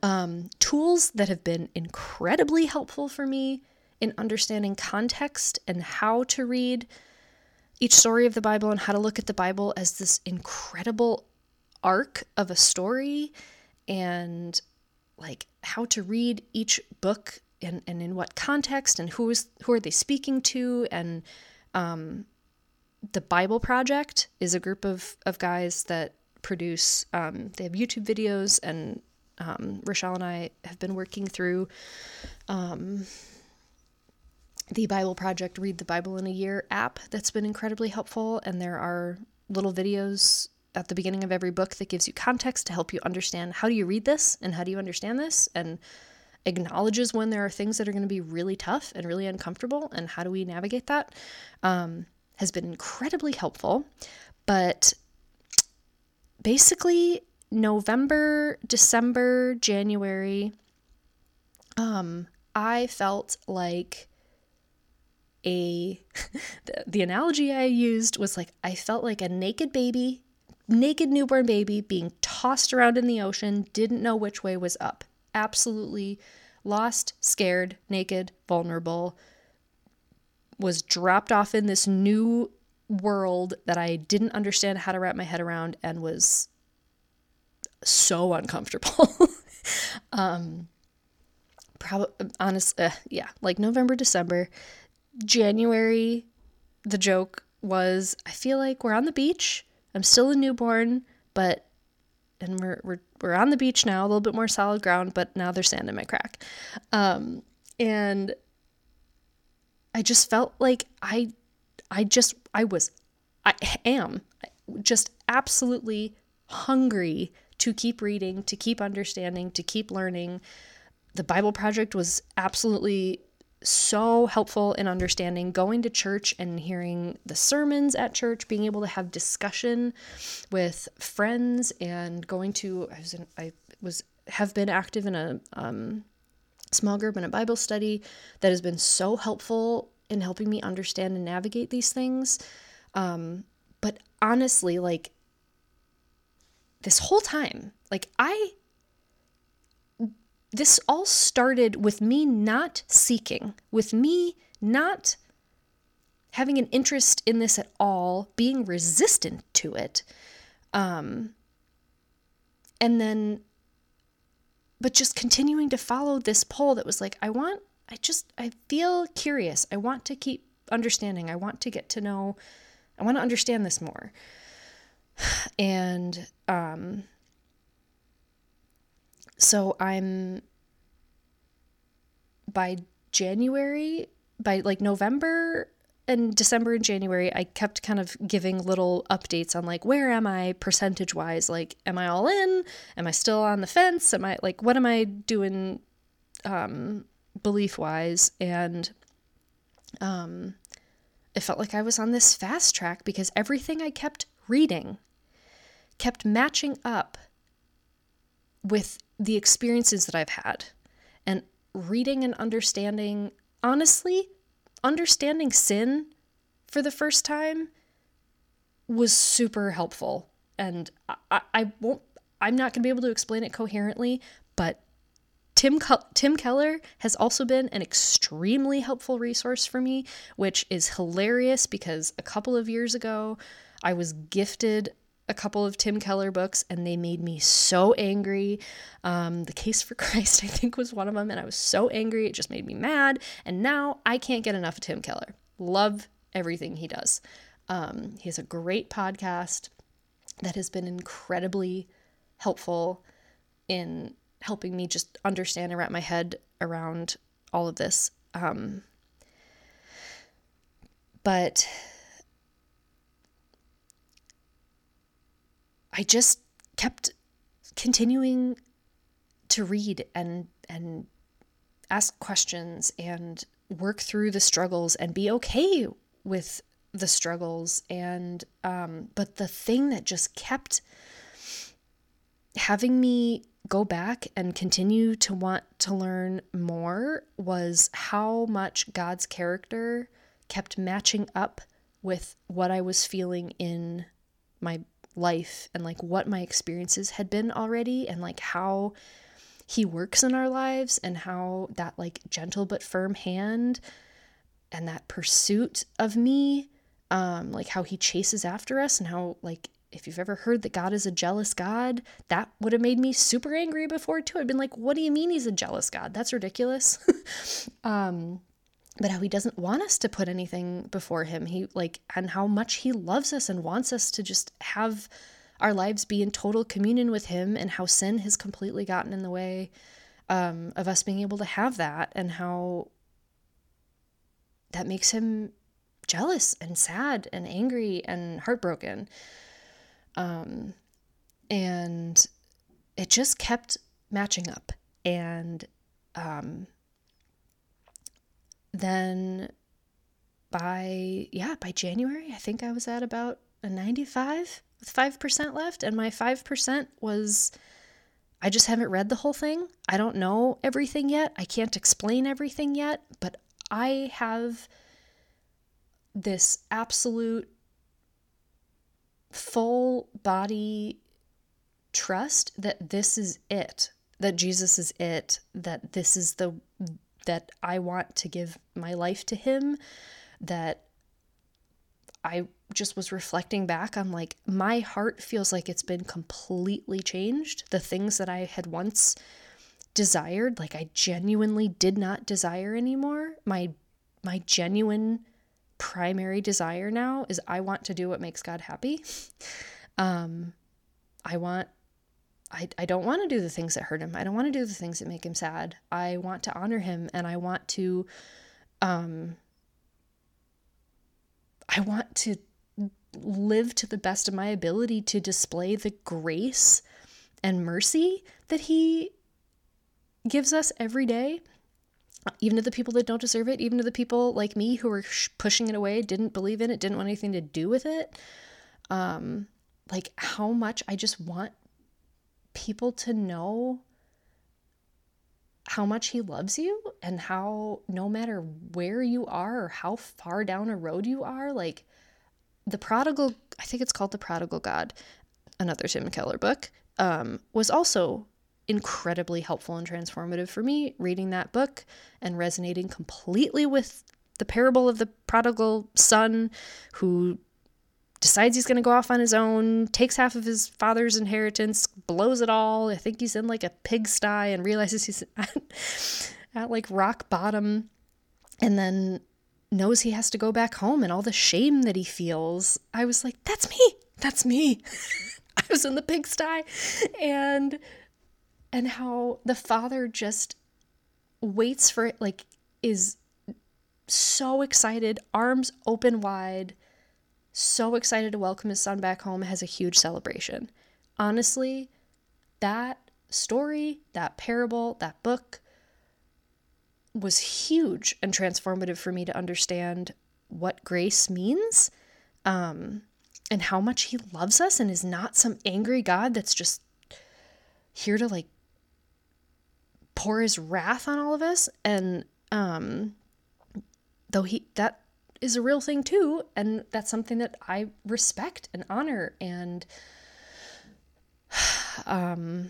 Um, tools that have been incredibly helpful for me in understanding context and how to read each story of the Bible and how to look at the Bible as this incredible arc of a story and like how to read each book and, and in what context and who is who are they speaking to and um, the Bible Project is a group of, of guys that produce um, they have YouTube videos and um, Rochelle and I have been working through um, the Bible Project Read the Bible in a Year app that's been incredibly helpful. And there are little videos at the beginning of every book that gives you context to help you understand how do you read this and how do you understand this and acknowledges when there are things that are going to be really tough and really uncomfortable and how do we navigate that um, has been incredibly helpful. But basically, November, December, January, um, I felt like a [laughs] the, the analogy I used was like I felt like a naked baby, naked newborn baby being tossed around in the ocean, didn't know which way was up. Absolutely lost, scared, naked, vulnerable, was dropped off in this new world that I didn't understand how to wrap my head around and was so uncomfortable. [laughs] um probably honest uh, yeah, like November, December January, the joke was I feel like we're on the beach. I'm still a newborn, but and we're we're we're on the beach now, a little bit more solid ground, but now there's sand in my crack. Um, and I just felt like I I just I was I am just absolutely hungry to keep reading, to keep understanding, to keep learning. The Bible Project was absolutely so helpful in understanding going to church and hearing the sermons at church, being able to have discussion with friends, and going to I was in, I was have been active in a um, small group and a Bible study that has been so helpful in helping me understand and navigate these things. Um, but honestly, like this whole time, like I this all started with me not seeking, with me not having an interest in this at all, being resistant to it. Um, and then, but just continuing to follow this pull that was like, I want, I just, I feel curious. I want to keep understanding. I want to get to know, I want to understand this more. [sighs] And, um, so I'm by January, by like November and December and January, I kept kind of giving little updates on like where am I percentage wise? Like, am I all in? Am I still on the fence? Am I like what am I doing um belief wise? And um it felt like I was on this fast track because everything I kept reading kept matching up with the experiences that I've had. And reading and understanding, honestly, understanding sin for the first time was super helpful. And I, I won't, I'm not going to be able to explain it coherently, but Tim, Tim Keller has also been an extremely helpful resource for me, which is hilarious because a couple of years ago, I was gifted a couple of Tim Keller books and they made me so angry. Um, the Case for [laughs] Christ, I think, was one of them, and I was so angry. It just made me mad. And now I can't get enough of Tim Keller. Love everything he does. Um, he has a great podcast that has been incredibly helpful in helping me just understand and wrap my head around all of this. Um, but I just kept continuing to read and and ask questions and work through the struggles and be okay with the struggles. And um, but the thing that just kept having me go back and continue to want to learn more was how much God's character kept matching up with what I was feeling in my life and like what my experiences had been already and like how he works in our lives and how that like gentle but firm hand and that pursuit of me um like how he chases after us and how like if you've ever heard that God is a jealous God, that would have made me super angry before too. I'd been like, what do you mean he's a jealous God? That's ridiculous. [laughs] um, but how he doesn't want us to put anything before him. He like, and how much he loves us and wants us to just have our lives be in total communion with him and how sin has completely gotten in the way um, of us being able to have that and how that makes him jealous and sad and angry and heartbroken. Um, and it just kept matching up. And um, then by, yeah, by January, I think I was at about a 95 with 5% left. And my 5% was. I just haven't read the whole thing. I don't know everything yet. I can't explain everything yet, but I have this absolute full body trust that this is it, that Jesus is it, that this is the that I want to give my life to him, that I just was reflecting back on like my heart feels like it's been completely changed. The things that I had once desired, like I genuinely did not desire anymore. My my genuine primary desire now is I want to do what makes God happy. Um, I want, I, I don't want to do the things that hurt him. I don't want to do the things that make him sad. I want to honor him and I want to, um, I want to live to the best of my ability to display the grace and mercy that he gives us every day even to the people that don't deserve it, even to the people like me who sh- pushing it away, didn't believe in it, didn't want anything to do with it. Um, like how much I just want people to know how much he loves you and how no matter where you are or how far down a road you are, like the prodigal, I think it's called The Prodigal God, another Tim Keller book, um, was also incredibly helpful and transformative for me reading that book and resonating completely with the parable of the prodigal son who decides he's going to go off on his own, takes half of his father's inheritance, blows it all. I think he's in like a pigsty and realizes he's [laughs] at, at like rock bottom and then knows he has to go back home and all the shame that he feels. I was like, that's me. That's me. [laughs] I was in the pigsty and and how the father just waits for it, like, is so excited, arms open wide, so excited to welcome his son back home, has a huge celebration. Honestly, that story, that parable, that book was huge and transformative for me to understand what grace means um, and how much he loves us and is not some angry God that's just here to like pour his wrath on all of us and um though he that is a real thing too and that's something that I respect and honor and [sighs] um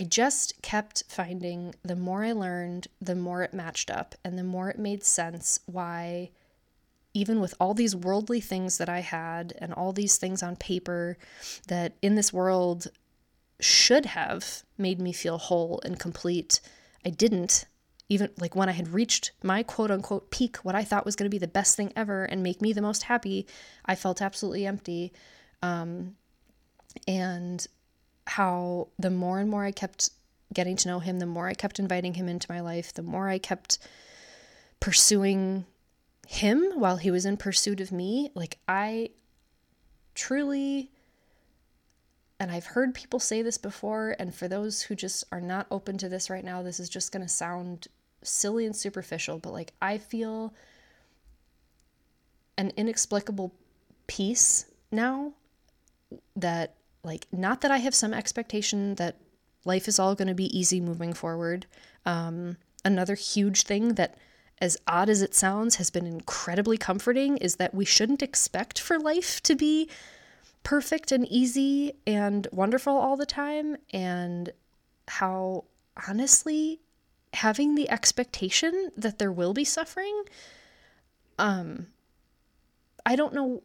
I just kept finding the more I learned, the more it matched up and the more it made sense why even with all these worldly things that I had and all these things on paper that in this world should have made me feel whole and complete. I didn't. Even like when I had reached my quote unquote peak, what I thought was going to be the best thing ever and make me the most happy, I felt absolutely empty. Um, and how the more and more I kept getting to know him, the more I kept inviting him into my life, the more I kept pursuing him while he was in pursuit of me. Like, I truly and I've heard people say this before, and for those who just are not open to this right now, this is just going to sound silly and superficial, but like I feel an inexplicable peace now that, like, not that I have some expectation that life is all going to be easy moving forward. Um, another huge thing that, as odd as it sounds, has been incredibly comforting is that we shouldn't expect for life to be perfect and easy and wonderful all the time and how honestly having the expectation that there will be suffering um I don't know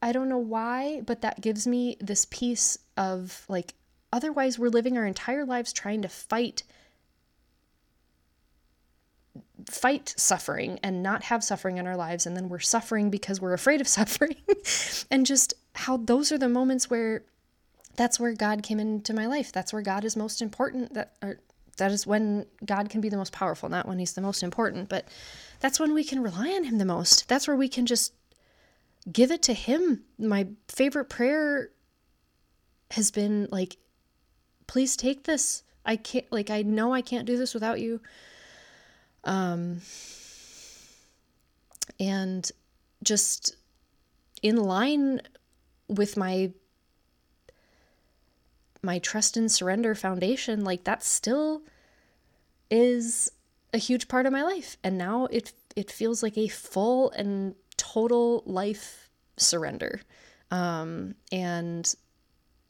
I don't know why, but that gives me this peace of like otherwise we're living our entire lives trying to fight fight suffering and not have suffering in our lives and then we're suffering because we're afraid of [laughs] suffering. And just how those are the moments where that's where God came into my life. That's where God is most important that or that is when God can be the most powerful not when he's the most important but that's when we can rely on him the most. That's where we can just give it to him. My favorite prayer has been like please take this. I can't like I know I can't do this without you. Um, and just in line with my my trust and surrender foundation like that still is a huge part of my life and now it it feels like a full and total life surrender um and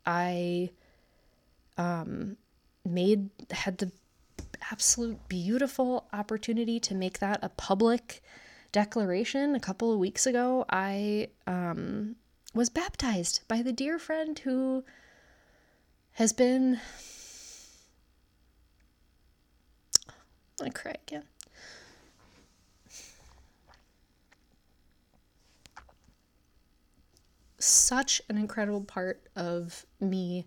i um made had the absolute beautiful opportunity to make that a public declaration a couple of weeks ago. I um, was baptized by the dear friend who has been. I cry again. Such an incredible part of me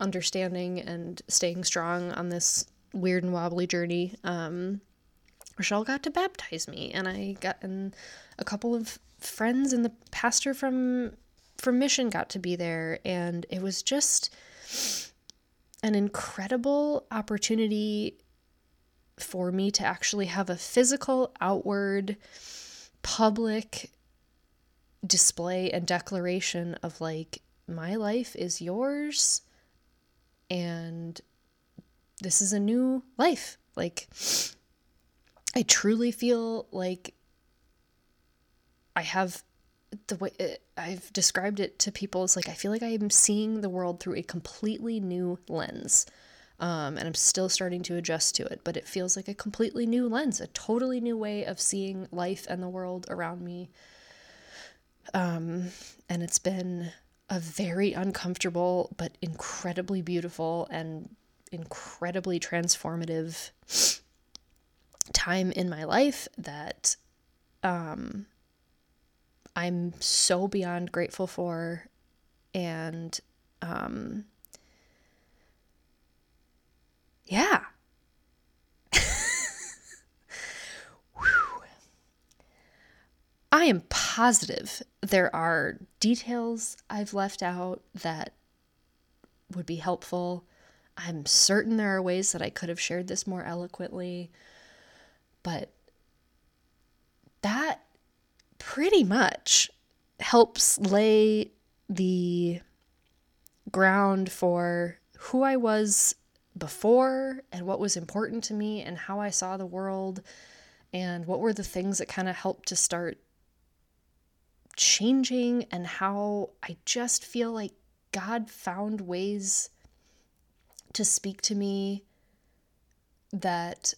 understanding and staying strong on this weird and wobbly journey. Um, Rochelle got to baptize me, and I got and a couple of friends and the pastor from from mission got to be there, and it was just an incredible opportunity for me to actually have a physical, outward, public display and declaration of like my life is yours and this is a new life. Like, I truly feel like I have the way it, I've described it to people is like I feel like I am seeing the world through a completely new lens. Um, and I'm still starting to adjust to it, but it feels like a completely new lens, a totally new way of seeing life and the world around me. Um, and it's been a very uncomfortable but incredibly beautiful and incredibly transformative time in my life that um, I'm so beyond grateful for. And um, yeah, I am positive there are details I've left out that would be helpful. I'm certain there are ways that I could have shared this more eloquently, but that pretty much helps lay the ground for who I was before and what was important to me and how I saw the world and what were the things that kind of helped to start changing and how I just feel like God found ways to speak to me that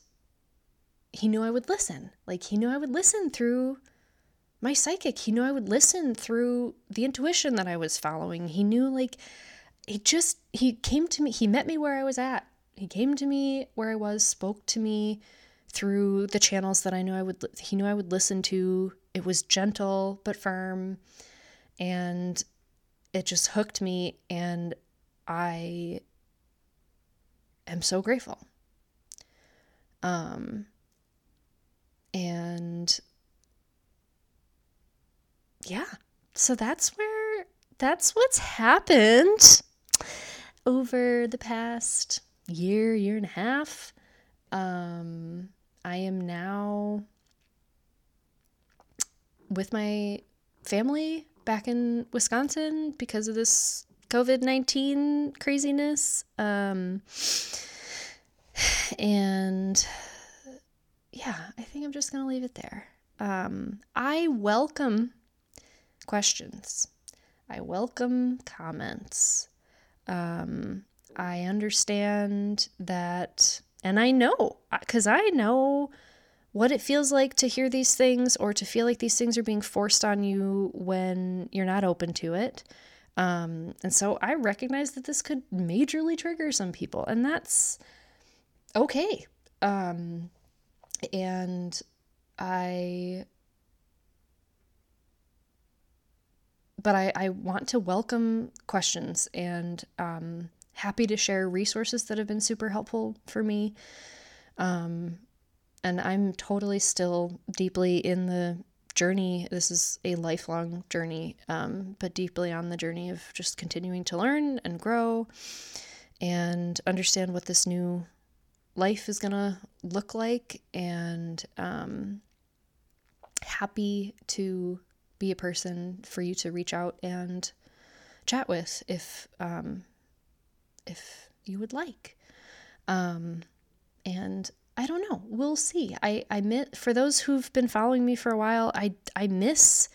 he knew I would listen. Like he knew I would listen through my psychic. He knew I would listen through the intuition that I was following. He knew like he just he came to me, he met me where I was at. He came to me where I was, spoke to me through the channels that I knew I would he knew I would listen to it was gentle but firm, and it just hooked me, and I am so grateful. Um, and yeah, so that's where that's what's happened over the past year, year and a half. Um, I am now with my family back in Wisconsin because of this COVID 19 craziness. Um, and yeah, I think I'm just going to leave it there. Um, I welcome questions. I welcome comments. Um, I understand that, and I know, because I know what it feels like to hear these things or to feel like these things are being forced on you when you're not open to it. Um, and so I recognize that this could majorly trigger some people, and that's okay. Um, and I but I, I want to welcome questions and um, happy to share resources that have been super helpful for me. Um, and I'm totally still deeply in the journey. This is a lifelong journey, um, but deeply on the journey of just continuing to learn and grow and understand what this new life is going to look like. And um, happy to be a person for you to reach out and chat with if um, if you would like. Um, and I don't know. We'll see. I I miss, for those who've been following me for a while. I I miss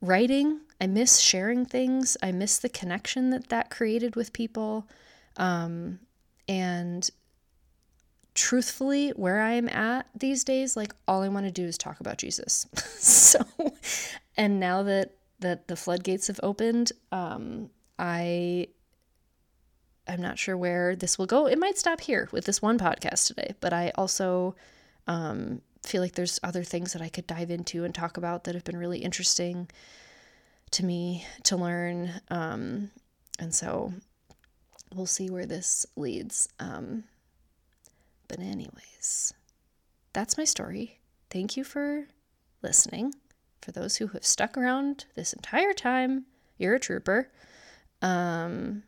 writing. I miss sharing things. I miss the connection that that created with people. Um, and truthfully, where I am at these days, like all I want to do is talk about Jesus. [laughs] so, and now that that the floodgates have opened, um, I I'm not sure where this will go. It might stop here with this one podcast today, but I also um, feel like there's other things that I could dive into and talk about that have been really interesting to me to learn. Um, and so we'll see where this leads. Um, but, anyways, that's my story. Thank you for listening. For those who have stuck around this entire time, you're a trooper. Um,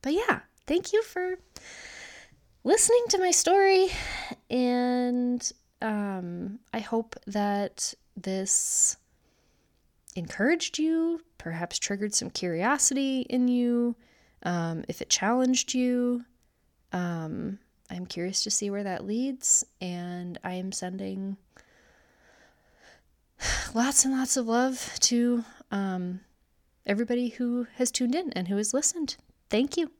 but yeah, thank you for listening to my story. And um, I hope that this encouraged you, perhaps triggered some curiosity in you. Um, if it challenged you, um, I'm curious to see where that leads, and I am sending [sighs] lots and lots of love to um, everybody who has tuned in and who has listened. Thank you.